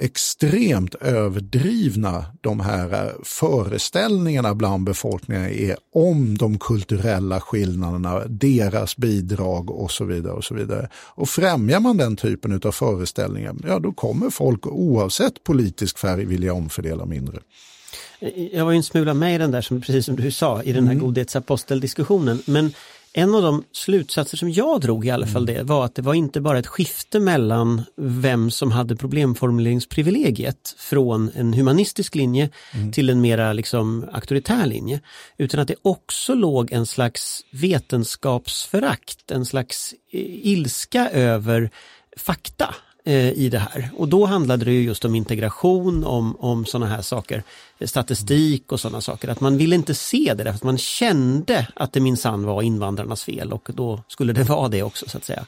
extremt överdrivna de här eh, föreställningarna bland befolkningen är om de kulturella skillnaderna, deras bidrag och så vidare. Och så vidare. Och främjar man den typen av föreställningar, ja då kommer folk oavsett politisk färg vilja omfördela mindre. Jag var ju en smula med i den där, som, precis som du sa, i den här mm. godhetsaposteldiskussionen. Men en av de slutsatser som jag drog i alla fall mm. det var att det var inte bara ett skifte mellan vem som hade problemformuleringsprivilegiet från en humanistisk linje mm. till en mera liksom auktoritär linje. Utan att det också låg en slags vetenskapsförakt, en slags ilska över fakta eh, i det här. Och då handlade det just om integration, om, om sådana här saker, statistik och sådana saker. Att man ville inte se det därför att man kände att det minsann var invandrarnas fel och då skulle det vara det också så att säga.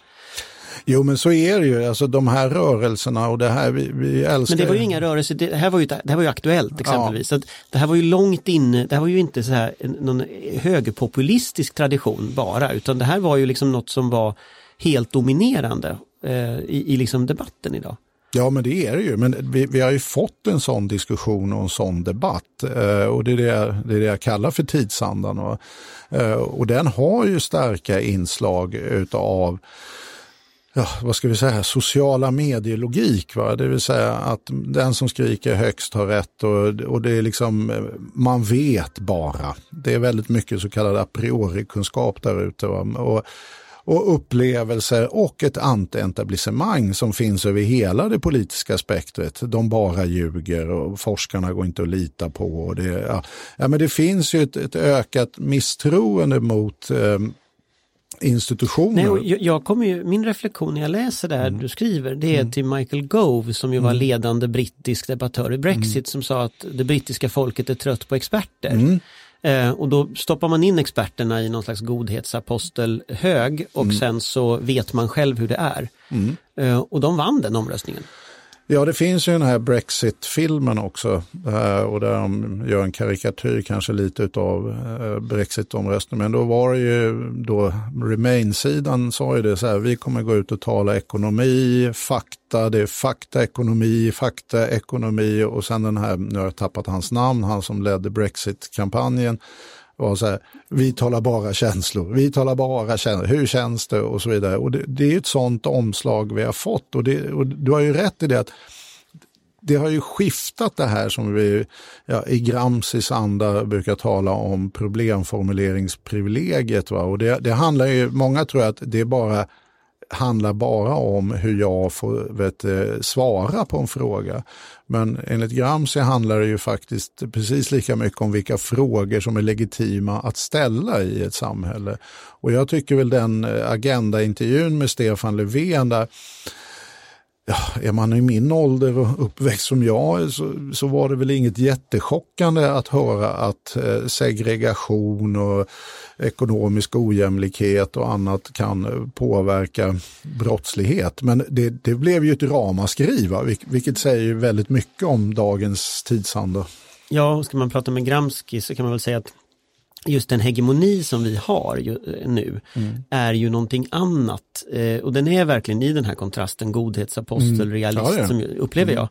Jo men så är det ju, alltså de här rörelserna och det här vi, vi älskar. Men det var ju inga rörelser, det här var ju, det här var ju aktuellt exempelvis. Ja. Det här var ju långt inne, det här var ju inte så här någon högerpopulistisk tradition bara utan det här var ju liksom något som var helt dominerande eh, i, i liksom debatten idag. Ja, men det är det ju. Men vi, vi har ju fått en sån diskussion och en sån debatt. Eh, och det är det, jag, det är det jag kallar för tidsandan. Och, eh, och den har ju starka inslag utav ja, vad ska vi säga, sociala medielogik. Va? Det vill säga att den som skriker högst har rätt och, och det är liksom, eh, man vet bara. Det är väldigt mycket så kallad a priori-kunskap där ute. Och och upplevelser och ett anti-etablissemang som finns över hela det politiska spektret. De bara ljuger och forskarna går inte att lita på. Och det, ja. ja men det finns ju ett, ett ökat misstroende mot eh, institutioner. Nej, jag, jag kommer ju, min reflektion när jag läser det här mm. du skriver, det är mm. till Michael Gove som ju var mm. ledande brittisk debattör i Brexit mm. som sa att det brittiska folket är trött på experter. Eh, och då stoppar man in experterna i någon slags godhetsapostelhög och mm. sen så vet man själv hur det är. Mm. Eh, och de vann den omröstningen. Ja, det finns ju den här Brexit-filmen också eh, och där de gör en karikatyr kanske lite av eh, Brexit-omröstningen. Men då var det ju då Remain-sidan sa ju det så här, vi kommer gå ut och tala ekonomi, fakta, det är fakta, ekonomi, fakta, ekonomi och sen den här, nu har jag tappat hans namn, han som ledde Brexit-kampanjen var så här, vi talar bara känslor, vi talar bara känslor, hur känns det och så vidare. Och det, det är ett sånt omslag vi har fått och, det, och du har ju rätt i det att det har ju skiftat det här som vi ja, i Gramsis anda brukar tala om problemformuleringsprivilegiet. Va? Och det, det handlar ju, många tror att det bara handlar bara om hur jag får vet, eh, svara på en fråga. Men enligt Gramsci handlar det ju faktiskt precis lika mycket om vilka frågor som är legitima att ställa i ett samhälle. Och jag tycker väl den eh, agendaintervjun med Stefan Löfven där ja, är man i min ålder och uppväxt som jag så, så var det väl inget jättechockande att höra att eh, segregation och ekonomisk ojämlikhet och annat kan eh, påverka brottslighet. Men det, det blev ju ett ramaskri, va? vilket säger väldigt mycket om dagens tidsanda. Ja, ska man prata med Gramsci så kan man väl säga att just den hegemoni som vi har ju, eh, nu mm. är ju någonting annat. Eh, och den är verkligen i den här kontrasten godhetsapostel, mm. realist, ja, som upplever mm. jag.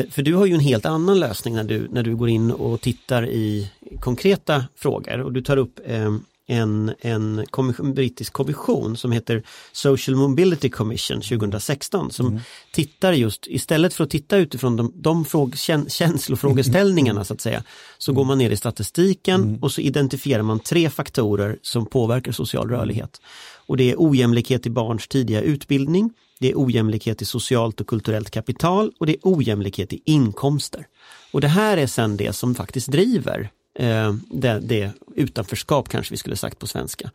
Eh, för du har ju en helt annan lösning när du, när du går in och tittar i konkreta frågor och du tar upp eh, en, en kommission, brittisk kommission som heter Social Mobility Commission 2016 som mm. tittar just, istället för att titta utifrån de, de fråg, känslofrågeställningarna så att säga, så går man ner i statistiken mm. och så identifierar man tre faktorer som påverkar social rörlighet. Och det är ojämlikhet i barns tidiga utbildning, det är ojämlikhet i socialt och kulturellt kapital och det är ojämlikhet i inkomster. Och det här är sen det som faktiskt driver det, det utanförskap kanske vi skulle sagt på svenska.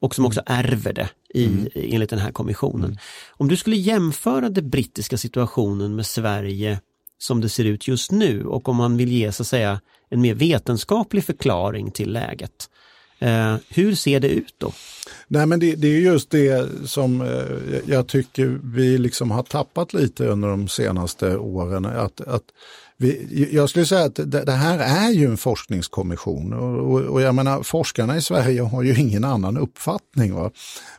Och som också ärver det i, mm. enligt den här kommissionen. Mm. Om du skulle jämföra den brittiska situationen med Sverige som det ser ut just nu och om man vill ge så att säga en mer vetenskaplig förklaring till läget. Eh, hur ser det ut då? Nej men det, det är just det som eh, jag tycker vi liksom har tappat lite under de senaste åren. Att, att vi, jag skulle säga att det, det, här är ju en forskningskommission och, och, och, jag menar forskarna i Sverige har ju ingen annan uppfattning. Va?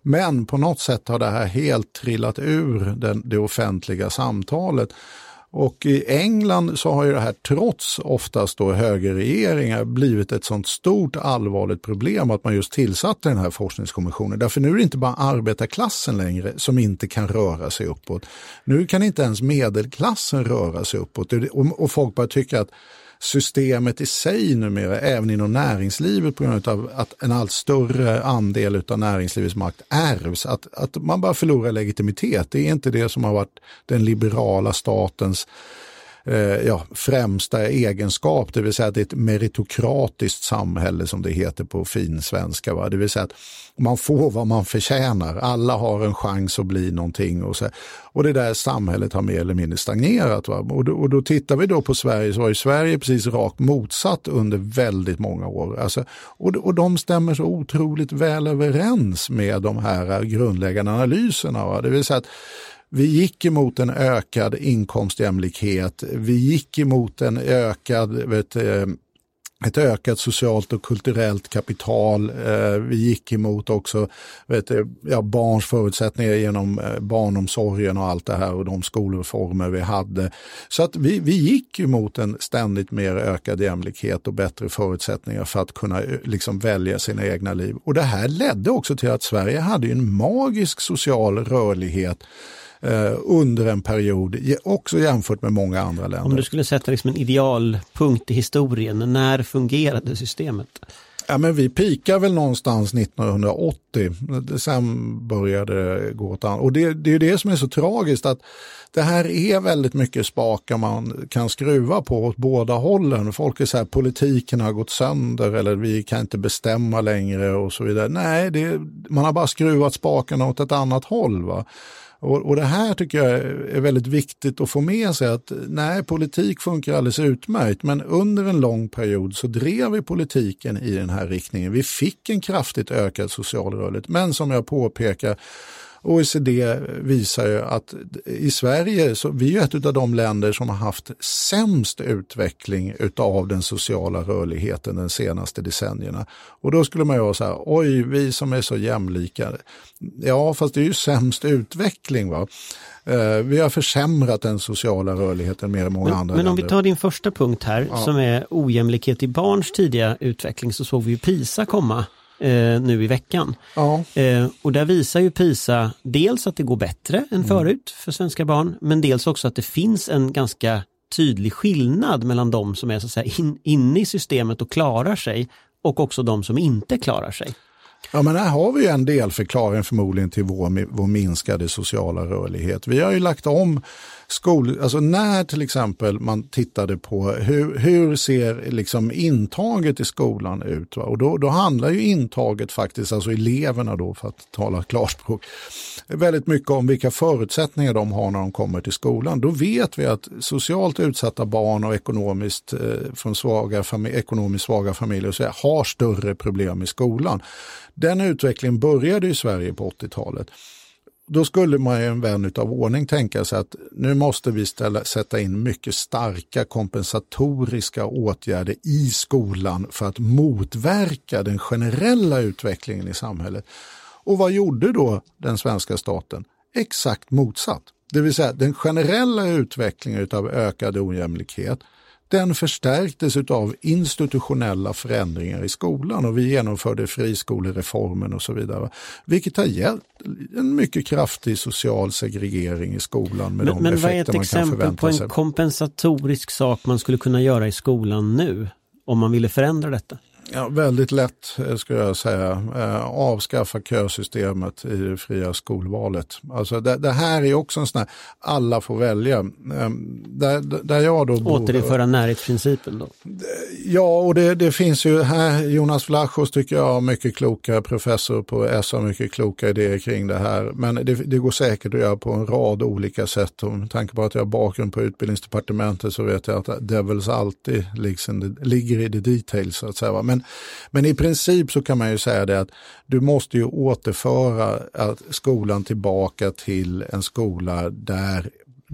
Men på något sätt har det här helt trillat ur den, det offentliga samtalet. Och i England så har ju det här trots oftast då högerregeringar blivit ett sånt stort allvarligt problem att man just tillsatte den här forskningskommissionen. Därför nu är det inte bara arbetarklassen längre som inte kan röra sig uppåt. Nu kan inte ens medelklassen röra sig uppåt och folk börjar tycka att systemet i sig numera, även inom näringslivet på grund av att en allt större andel av näringslivets makt ärvs, att, att man bara förlorar legitimitet. Det är inte det som har varit den liberala statens eh, ja, främsta egenskap, det vill säga att det är ett meritokratiskt samhälle som det heter på fin svenska. Va? Det vill säga att man får vad man förtjänar, alla har en chans att bli någonting. Och, så, och det där samhället har mer eller mindre stagnerat. Va? Och, då, och då tittar vi då på Sverige så var ju Sverige precis rakt motsatt under väldigt många år. Alltså, och, och de stämmer så otroligt väl överens med de här grundläggande analyserna. Va? Det vill säga att vi gick emot en ökad inkomstjämlikhet. Vi gick emot en ökad vet, eh, ett ökat socialt och kulturellt kapital. Eh, vi gick emot också vet, eh, ja, barns förutsättningar genom barnomsorgen och allt det här och de skolreformer vi hade. Så att vi, vi gick emot en ständigt mer ökad jämlikhet och bättre förutsättningar för att kunna liksom, välja sina egna liv. Och det här ledde också till att Sverige hade en magisk social rörlighet eh, under en period, också jämfört med många andra länder. Om du skulle sätta liksom en idealpunkt i historien, när fungerade systemet? Ja, men vi pikar väl någonstans 1980, sen började det gå åt annat. Och det, det är det som är så tragiskt att det här är väldigt mycket spakar man kan skruva på åt båda hållen. Folk är så här, politiken har gått sönder eller vi kan inte bestämma längre och så vidare. Nej, det, man har bara skruvat spakarna åt ett annat håll. Va? Och, och det här tycker jag är väldigt viktigt att få med sig att nej, politik funkar alldeles utmärkt, men under en lång period så drev vi politiken i den här riktningen. Vi fick en kraftigt ökad social rörlighet, men som jag påpekar OECD visar ju att i Sverige, så vi är ett av de länder som har haft sämst utveckling av den sociala rörligheten de senaste decennierna. Och då skulle man ju vara så här, oj, vi som är så jämlika. Ja, fast det är ju sämst utveckling. va. Eh, vi har försämrat den sociala rörligheten mer än många men, andra Men länder. om vi tar din första punkt här Ja. som är ojämlikhet i barns tidiga utveckling så såg vi ju PISA komma eh, nu i veckan. Ja. Eh, och där visar ju PISA dels att det går bättre än Mm. förut för svenska barn, men dels också att det finns en ganska tydlig skillnad mellan de som är så att säga, in, inne i systemet och klarar sig och också de som inte klarar sig. Ja, men här har vi ju en delförklaring förmodligen till vår, vår minskade sociala rörlighet. Vi har ju lagt om skol, alltså när till exempel man tittade på hur, hur ser liksom intaget i skolan ut? Va? Och då, då handlar ju intaget faktiskt, alltså eleverna då för att tala klarspråk, väldigt mycket om vilka förutsättningar de har när de kommer till skolan. Då vet vi att socialt utsatta barn och ekonomiskt, eh, från svaga, ekonomiskt svaga familjer så här, har större problem i skolan. Den utvecklingen började i Sverige på 80-talet. Då skulle man ju en vän av ordning tänka sig att nu måste vi ställa, sätta in mycket starka kompensatoriska åtgärder i skolan för att motverka den generella utvecklingen i samhället. Och vad gjorde då den svenska staten? Exakt motsatt. Det vill säga den generella utvecklingen av ökad ojämlikhet den förstärktes av institutionella förändringar i skolan och vi genomförde friskolereformen och så vidare. Vilket har gett en mycket kraftig social segregering i skolan med Men, de men vad är ett effekter man kan exempel på förvänta en sig. kompensatorisk sak man skulle kunna göra i skolan nu? Om man ville förändra detta? Ja, väldigt lätt eh, skulle jag säga. Eh, avskaffa kösystemet i det fria skolvalet. Alltså det, det här är också en sån här, alla får välja. Eh, där, där jag då bor, Återinföra närhetsprincipen då? Ja, och det, det finns ju här, Jonas Vlachos tycker jag, mycket kloka, professor på SA, mycket kloka idéer kring det här. Men det, det går säkert att göra på en rad olika sätt. Och med tanke på att jag har bakgrund på utbildningsdepartementet så vet jag att devils alltid liksom, ligger i the details. Så att säga. Men, men i princip så kan man ju säga det att du måste ju återföra att skolan tillbaka till en skola där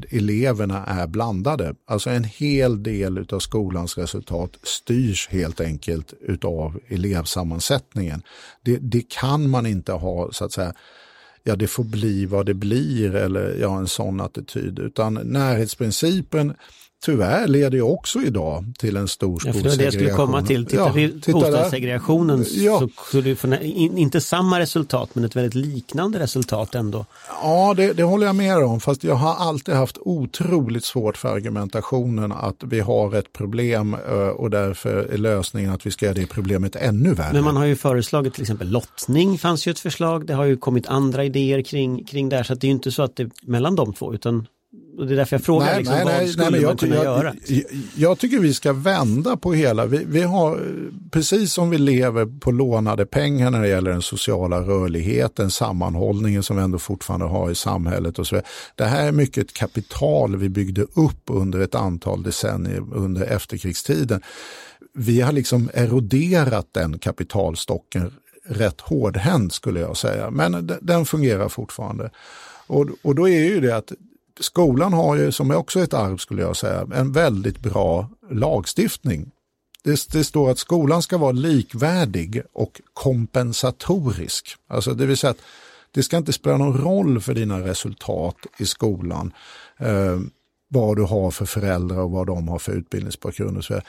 eleverna är blandade. Alltså en hel del av skolans resultat styrs helt enkelt utav elevsammansättningen. Det, det kan man inte ha så att säga ja det får bli vad det blir eller ja en sån attityd utan närhetsprincipen tyvärr leder ju också idag till en stor Ja, för det skolsegregation. det jag skulle komma till. Tittar Ja, vi titta bostadssegregationen Ja. så skulle du få, in- inte samma resultat men ett väldigt liknande resultat ändå. Ja, det, det håller jag med om, fast jag har alltid haft otroligt svårt för argumentationen att vi har ett problem eh, och därför är lösningen att vi ska göra det problemet ännu värre. Men man har ju föreslagit till exempel lottning fanns ju ett förslag. Det har ju kommit andra idéer kring, kring det här så att det är ju inte så att det är mellan de två utan det är därför jag frågar liksom, vad skulle men man jag, kunna jag, göra? Jag, jag tycker vi ska vända på hela, vi, vi har, precis som vi lever på lånade pengar när det gäller den sociala rörligheten, sammanhållningen som vi ändå fortfarande har i samhället och så vidare. Det här är mycket ett kapital vi byggde upp under ett antal decennier under efterkrigstiden. Vi har liksom eroderat den kapitalstocken rätt hårdhänt skulle jag säga, men de- den fungerar fortfarande. Och, och då är ju det att skolan har ju, som är också ett arv skulle jag säga, en väldigt bra lagstiftning. Det, det står att skolan ska vara likvärdig och kompensatorisk. Alltså det vill säga att det ska inte spela någon roll för dina resultat i skolan. Ehm, vad du har för föräldrar och vad de har för utbildningsbakgrund och så vidare.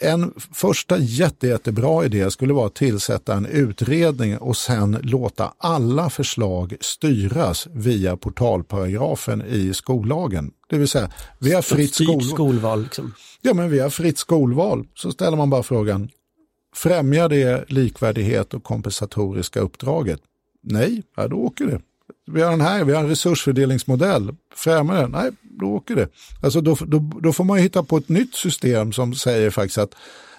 En första jätte, jättebra idé skulle vara att tillsätta en utredning och sen låta alla förslag styras via portalparagrafen i skollagen. Det vill säga, vi har fritt skolval. skolval liksom. Ja, men vi har fritt skolval. Så ställer man bara frågan, främjar det likvärdighet och kompensatoriska uppdraget? Nej, ja, då åker det. Vi har den här, vi har en resursfördelningsmodell. Främjar den, Nej, då åker det. Alltså då, då, då får man ju hitta på ett nytt system som säger faktiskt att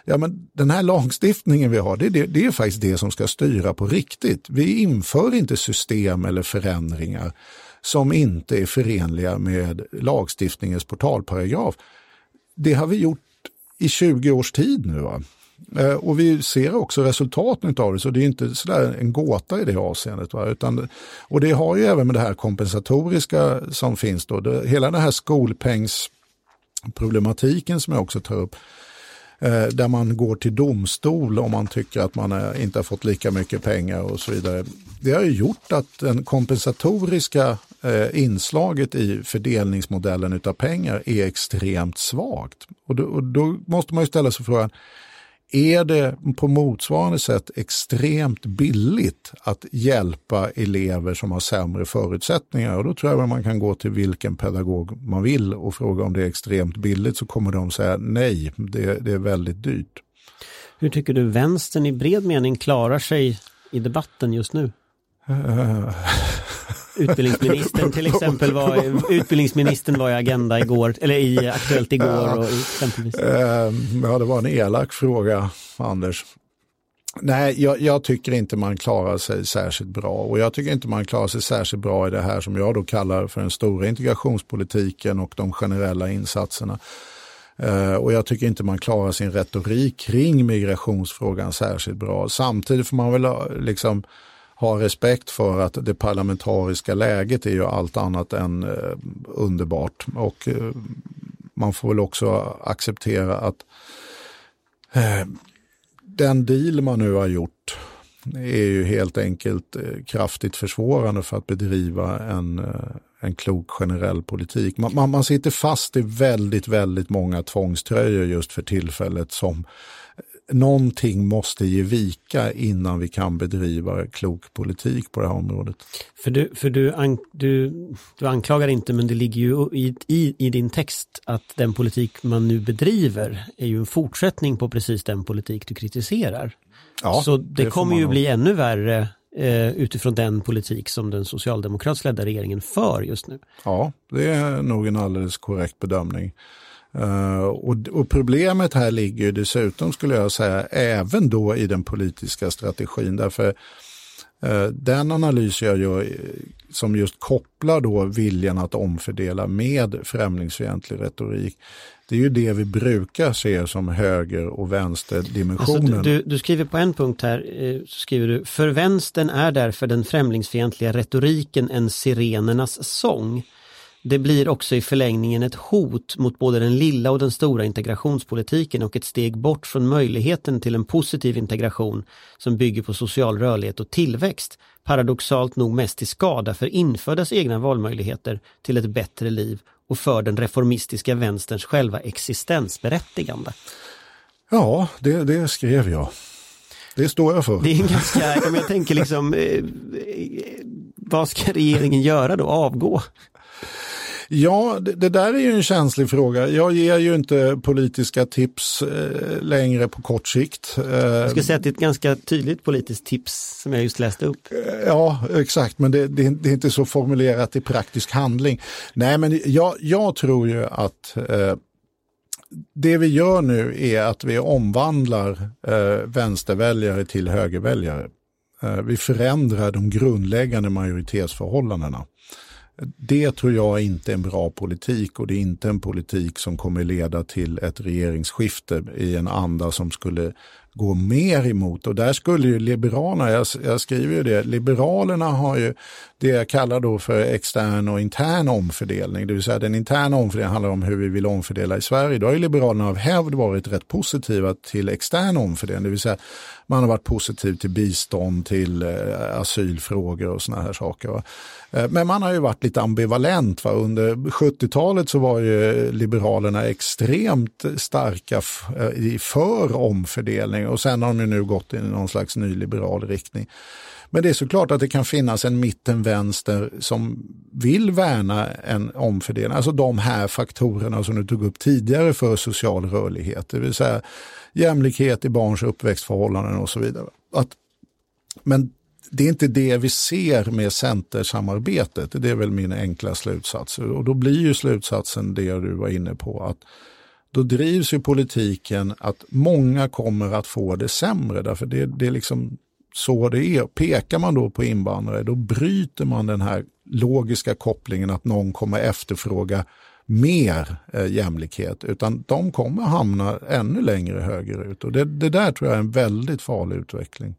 ja, men den här lagstiftningen vi har, det, är det, det är faktiskt det som ska styra på riktigt. Vi inför inte system eller förändringar som inte är förenliga med lagstiftningens portalparagraf. Det har vi gjort i 20 års tid nu. Va? Eh, och vi ser också resultaten av det, så det är inte sådär en gåta i det avseendet. Va? Utan, och det har ju även med det här kompensatoriska som finns då, det, hela den här skolpengsproblematiken som jag också tar upp, eh, där man går till domstol om man tycker att man är, inte har fått lika mycket pengar och så vidare. Det har ju gjort att den kompensatoriska eh, inslaget i fördelningsmodellen utav pengar är extremt svagt. Och då, och då måste man ju ställa sig frågan, är det på motsvarande sätt extremt billigt att hjälpa elever som har sämre förutsättningar? Och då tror jag att man kan gå till vilken pedagog man vill och fråga om det är extremt billigt så kommer de säga nej, det, det är väldigt dyrt. Hur tycker du vänstern i bred mening klarar sig i debatten just nu? Utbildningsministern till exempel var, utbildningsministern var i Agenda igår, eller i Aktuellt igår och exempelvis. Eh, Ja, det var en elak fråga, Anders. Nej, jag, jag tycker inte man klarar sig särskilt bra och jag tycker inte man klarar sig särskilt bra i det här som jag då kallar för den stora integrationspolitiken och de generella insatserna. Eh, Och jag tycker inte man klarar sin retorik kring migrationsfrågan särskilt bra. Samtidigt får man väl liksom ha respekt för att det parlamentariska läget är ju allt annat än eh, underbart. Och eh, man får väl också acceptera att eh, den deal man nu har gjort är ju helt enkelt kraftigt försvårande för att bedriva en, en klok generell politik. Man, man, man sitter fast i väldigt, väldigt många tvångströjor just för tillfället som någonting måste ge vika innan vi kan bedriva klok politik på det här området. För, du, för du, an, du, du anklagar inte, men det ligger ju i, i, i din text att den politik man nu bedriver är ju en fortsättning på precis den politik du kritiserar. Ja, Så det, får kommer ju nog- bli ännu värre eh, utifrån den politik som den socialdemokratiskt ledda regeringen för just nu. Ja, det är nog en alldeles korrekt bedömning. Uh, och, och problemet här ligger ju dessutom skulle jag säga även då i den politiska strategin. Därför uh, den analys jag gör eh, som just kopplar då viljan att omfördela med främlingsfientlig retorik. Det är ju det vi brukar se som höger och Alltså, vänsterdimensionen. du, du skriver på en punkt här, så skriver du, för vänstern är därför den främlingsfientliga retoriken en sirenernas sång. Det blir också i förlängningen ett hot mot både den lilla och den stora integrationspolitiken och ett steg bort från möjligheten till en positiv integration som bygger på social rörlighet och tillväxt. Paradoxalt nog mest till skada för inföddas egna valmöjligheter till ett bättre liv och för den reformistiska vänsterns själva existensberättigande. Ja, det, det skrev jag. Det står jag för. Det är en ganska, jag tänker liksom, eh, vad ska regeringen göra då? Avgå? Ja, det, det, där är ju en känslig fråga. Jag ger ju inte politiska tips eh, längre på kort sikt. Eh, jag ska säga att det är ett ganska tydligt politiskt tips som jag just läste upp. Eh, ja, exakt, men det, det, det, är inte så formulerat i praktisk handling. Nej, men jag, jag tror ju att eh, det vi gör nu är att vi omvandlar eh, vänsterväljare till högerväljare. Eh, vi förändrar de grundläggande majoritetsförhållandena. Det tror jag inte är en bra politik och det är inte en politik som kommer leda till ett regeringsskifte i en anda som skulle går mer emot. Och där skulle ju Liberalerna, jag, jag, skriver ju det, Liberalerna har ju det jag kallar då för extern och intern omfördelning. Det vill säga den interna omfördelningen handlar om hur vi vill omfördela i Sverige. Då har ju Liberalerna av hävd varit rätt positiva till extern omfördelning. Det vill säga man har varit positiv till bistånd, till eh, asylfrågor och sådana här saker. Va? Eh, men man har ju varit lite ambivalent. Va? Under 70-talet så var ju Liberalerna extremt starka eh, för omfördelning och sen har de nu gått i någon slags nyliberal riktning. Men det är såklart att det kan finnas en mitten-vänster som vill värna en omfördelning. Alltså de här faktorerna som du tog upp tidigare för social rörlighet, det vill säga jämlikhet i barns uppväxtförhållanden och så vidare. Att, men det är inte det vi ser med centersamarbetet. Det är väl min enkla slutsats. Och då blir ju slutsatsen det du var inne på. att då drivs ju politiken att många kommer att få det sämre. Därför det, det är liksom så det är. Pekar man då på invandrare då bryter man den här logiska kopplingen att någon kommer efterfråga mer eh, jämlikhet utan de kommer hamna ännu längre högerut och det, det där tror jag är en väldigt farlig utveckling.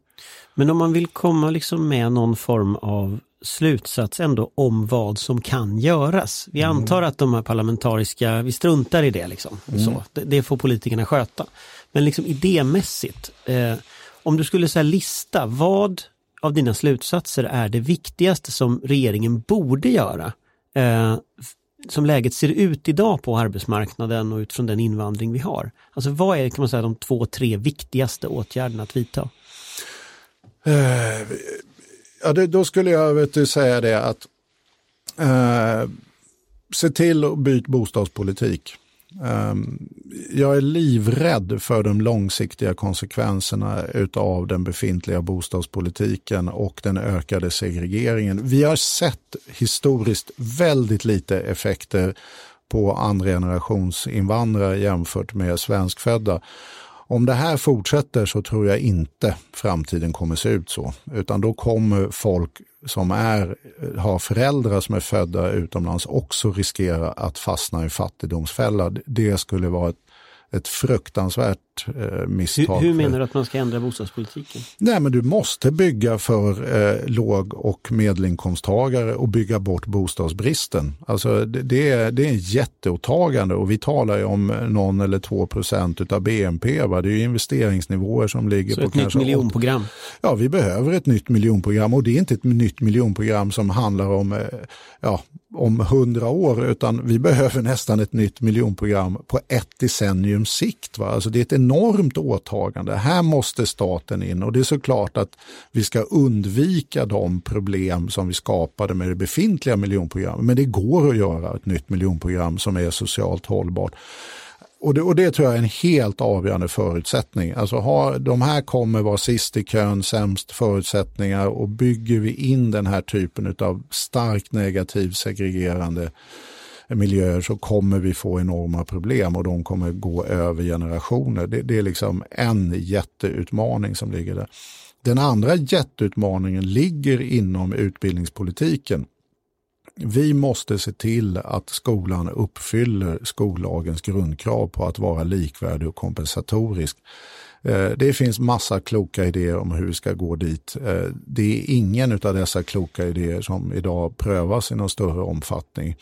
Men om man vill komma liksom med någon form av slutsats ändå om vad som kan göras. Vi mm. antar att de här parlamentariska, vi struntar i det liksom. Mm. Så, det, det, får politikerna sköta. Men liksom idémässigt, eh, om du skulle säga lista, vad av dina slutsatser är det viktigaste som regeringen borde göra eh, som läget ser ut idag på arbetsmarknaden och utifrån den invandring vi har? Alltså vad är kan man säga, de två, tre viktigaste åtgärderna att vidta? Eh, ja, det, då skulle jag vet du, säga det att eh, se till att byta bostadspolitik. Eh, jag är livrädd för de långsiktiga konsekvenserna av den befintliga bostadspolitiken och den ökade segregeringen. Vi har sett historiskt väldigt lite effekter på andra generations invandrare jämfört med svenskfödda. Om det här fortsätter så tror jag inte framtiden kommer se ut så, utan då kommer folk som är, har föräldrar som är födda utomlands också riskera att fastna i fattigdomsfälla. Det skulle vara ett ett fruktansvärt eh, misstag. Hur, hur, menar du att man ska ändra bostadspolitiken? Nej, men du måste bygga för eh, låg och medelinkomsttagare och bygga bort bostadsbristen. Alltså, det, det, är, det är en jätteåtagande och vi talar ju om någon eller två procent av BNP. Va? Det är investeringsnivåer som ligger Så på ett nytt miljonprogram? Ja, vi behöver ett nytt miljonprogram och det är inte ett nytt miljonprogram som handlar om eh, ja, om hundra år utan vi behöver nästan ett nytt miljonprogram på ett decennium sikt. Va? Alltså det är ett enormt åtagande. Här måste staten in och det är såklart att vi ska undvika de problem som vi skapade med det befintliga miljonprogrammet. Men det går att göra ett nytt miljonprogram som är socialt hållbart. Och det, och det, tror jag är en helt avgörande förutsättning. Alltså har, de här kommer vara sist i kön, sämst förutsättningar och bygger vi in den här typen av starkt negativ segregerande miljöer så kommer vi få enorma problem och de kommer gå över generationer. Det, det är liksom en jätteutmaning som ligger där. Den andra jätteutmaningen ligger inom utbildningspolitiken. Vi måste se till att skolan uppfyller skollagens grundkrav på att vara likvärdig och kompensatorisk. Eh, det finns massa kloka idéer om hur vi ska gå dit. Eh, det är ingen av dessa kloka idéer som idag prövas i någon större omfattning.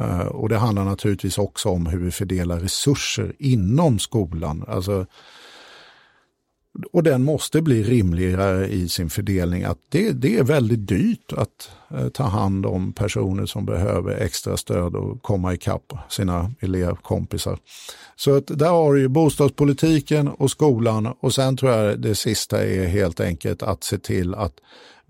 Eh, och det handlar naturligtvis också om hur vi fördelar resurser inom skolan. Alltså, och den måste bli rimligare i sin fördelning. Att det, det är väldigt dyrt att eh, ta hand om personer som behöver extra stöd och komma ikapp sina elevkompisar. Så att där har du ju bostadspolitiken och skolan och sen tror jag det sista är helt enkelt att se till att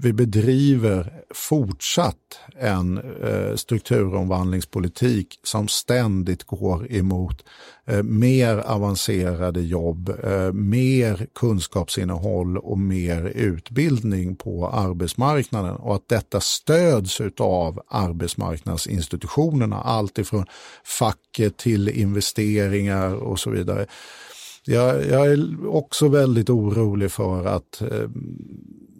vi bedriver fortsatt en eh, strukturomvandlingspolitik som ständigt går emot eh, mer avancerade jobb, eh, mer kunskapsinnehåll och mer utbildning på arbetsmarknaden och att detta stöds av arbetsmarknadsinstitutionerna, alltifrån facket till investeringar och så vidare. Jag, jag, är också väldigt orolig för att eh,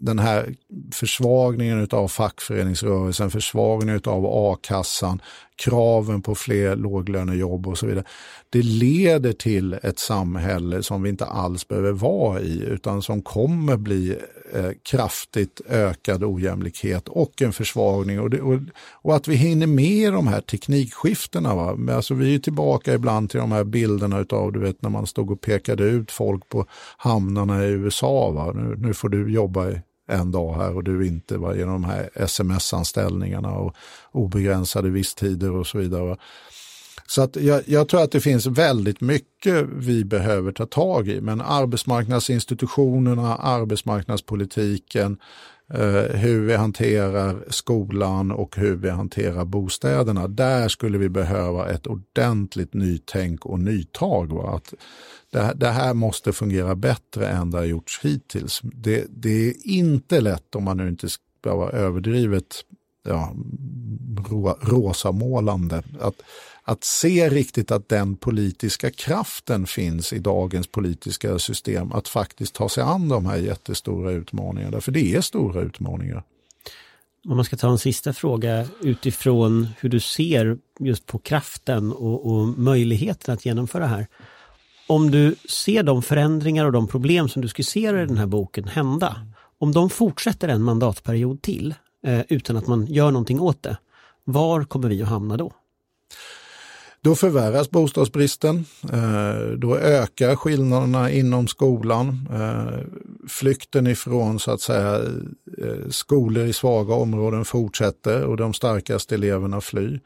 den här försvagningen av fackföreningsrörelsen, försvagningen av a-kassan, kraven på fler låglönejobb och så vidare. Det leder till ett samhälle som vi inte alls behöver vara i utan som kommer bli eh, kraftigt ökad ojämlikhet och en försvagning och, det, och, och, att vi hinner med de här teknikskiftena. Va? Alltså, vi är tillbaka ibland till de här bilderna av du vet när man stod och pekade ut folk på hamnarna i USA. Va? Nu, nu får du jobba i en dag här och du inte, va, genom de här sms-anställningarna och obegränsade visstider och så vidare. Va. Så att jag, jag, tror att det finns väldigt mycket vi behöver ta tag i, men arbetsmarknadsinstitutionerna, arbetsmarknadspolitiken, Eh, hur vi hanterar skolan och hur vi hanterar bostäderna. Där skulle vi behöva ett ordentligt nytänk och nytag. Va? Att det, det, här måste fungera bättre än det har gjorts hittills. Det, det är inte lätt om man nu inte ska vara överdrivet ja, rå, rosamålande. Att, att se riktigt att den politiska kraften finns i dagens politiska system att faktiskt ta sig an de här jättestora utmaningarna. För det är stora utmaningar. Om man ska ta en sista fråga utifrån hur du ser just på kraften och, och möjligheten att genomföra det här. Om du ser de förändringar och de problem som du skisserar i den här boken hända, om de fortsätter en mandatperiod till eh, utan att man gör någonting åt det, var kommer vi att hamna då? Då förvärras bostadsbristen, eh, då ökar skillnaderna inom skolan. Eh, flykten ifrån så att säga eh, skolor i svaga områden fortsätter och de starkaste eleverna flyr.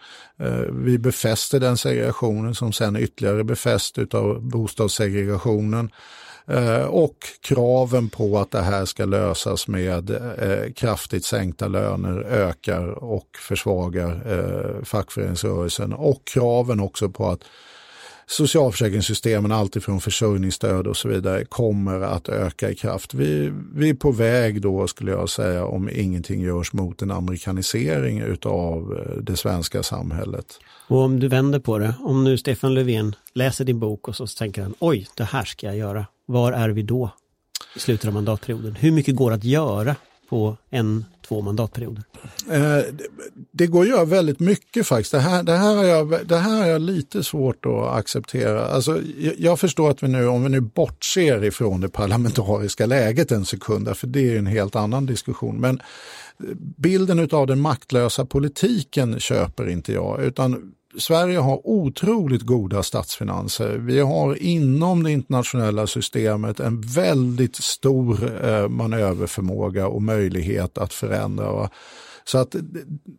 Vi befäster den segregationen som sen ytterligare befäst av bostadssegregationen. Eh, och kraven på att det här ska lösas med eh, kraftigt sänkta löner ökar och försvagar eh, fackföreningsrörelsen. Och kraven också på att socialförsäkringssystemen, alltifrån försörjningsstöd och så vidare, kommer att öka i kraft. Vi, vi är på väg då, skulle jag säga, om ingenting görs mot en amerikanisering av eh, det svenska samhället. Och om du vänder på det, om nu Stefan Löfven läser din bok och så tänker han, oj, det här ska jag göra. Var är vi då i slutet av mandatperioden? Hur mycket går att göra på en, två mandatperioder? Eh, det går att göra väldigt mycket faktiskt. Det här, det här, har, jag, det här har jag lite svårt att acceptera. Alltså, jag, jag förstår att vi nu, om vi nu bortser ifrån det parlamentariska läget en sekund, för det är en helt annan diskussion. Men eh, bilden av den maktlösa politiken köper inte jag, utan Sverige har otroligt goda statsfinanser. Vi har inom det internationella systemet en väldigt stor eh, manöverförmåga och möjlighet att förändra. Så att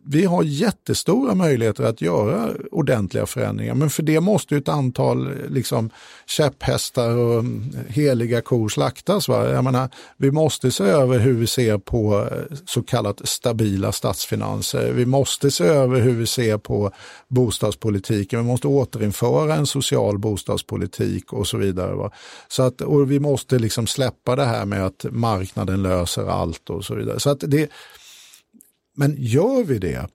vi har jättestora möjligheter att göra ordentliga förändringar. Men för det måste ett antal liksom, käpphästar och mm, heliga kor slaktas. Va? Jag menar, vi måste se över hur vi ser på eh, så kallat stabila statsfinanser. Vi måste se över hur vi ser på bostadspolitiken. Vi måste återinföra en social bostadspolitik och så vidare. Va? Så att, och vi måste liksom släppa det här med att marknaden löser allt och så vidare. Så att det, men gör vi det,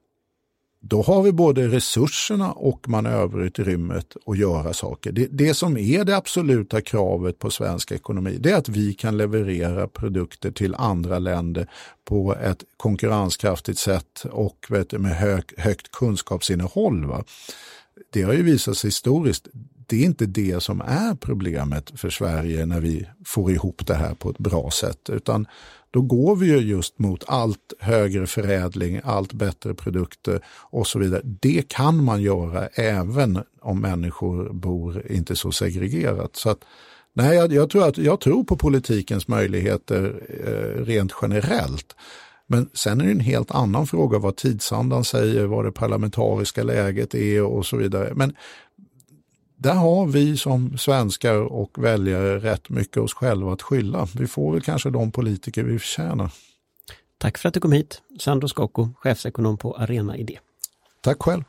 då har vi både resurserna och manöverutrymmet att göra saker. Det, det, som är det absoluta kravet på svensk ekonomi, det är att vi kan leverera produkter till andra länder på ett konkurrenskraftigt sätt och vet, med hög, högt kunskapsinnehåll. Va? det har ju visat sig historiskt, det är inte det som är problemet för Sverige när vi får ihop det här på ett bra sätt, utan då går vi ju just mot allt högre förädling, allt bättre produkter och så vidare. Det kan man göra även om människor bor inte så segregerat. Så att, nej, jag, jag, tror att, jag tror på politikens möjligheter eh, rent generellt. Men sen är det en helt annan fråga vad tidsandan säger, vad det parlamentariska läget är och så vidare. Men där har vi som svenskar och väljare rätt mycket oss själva att skylla. Vi får väl kanske de politiker vi förtjänar. Tack för att du kom hit, Sandro Scocco, chefsekonom på Arena Idé. Tack själv.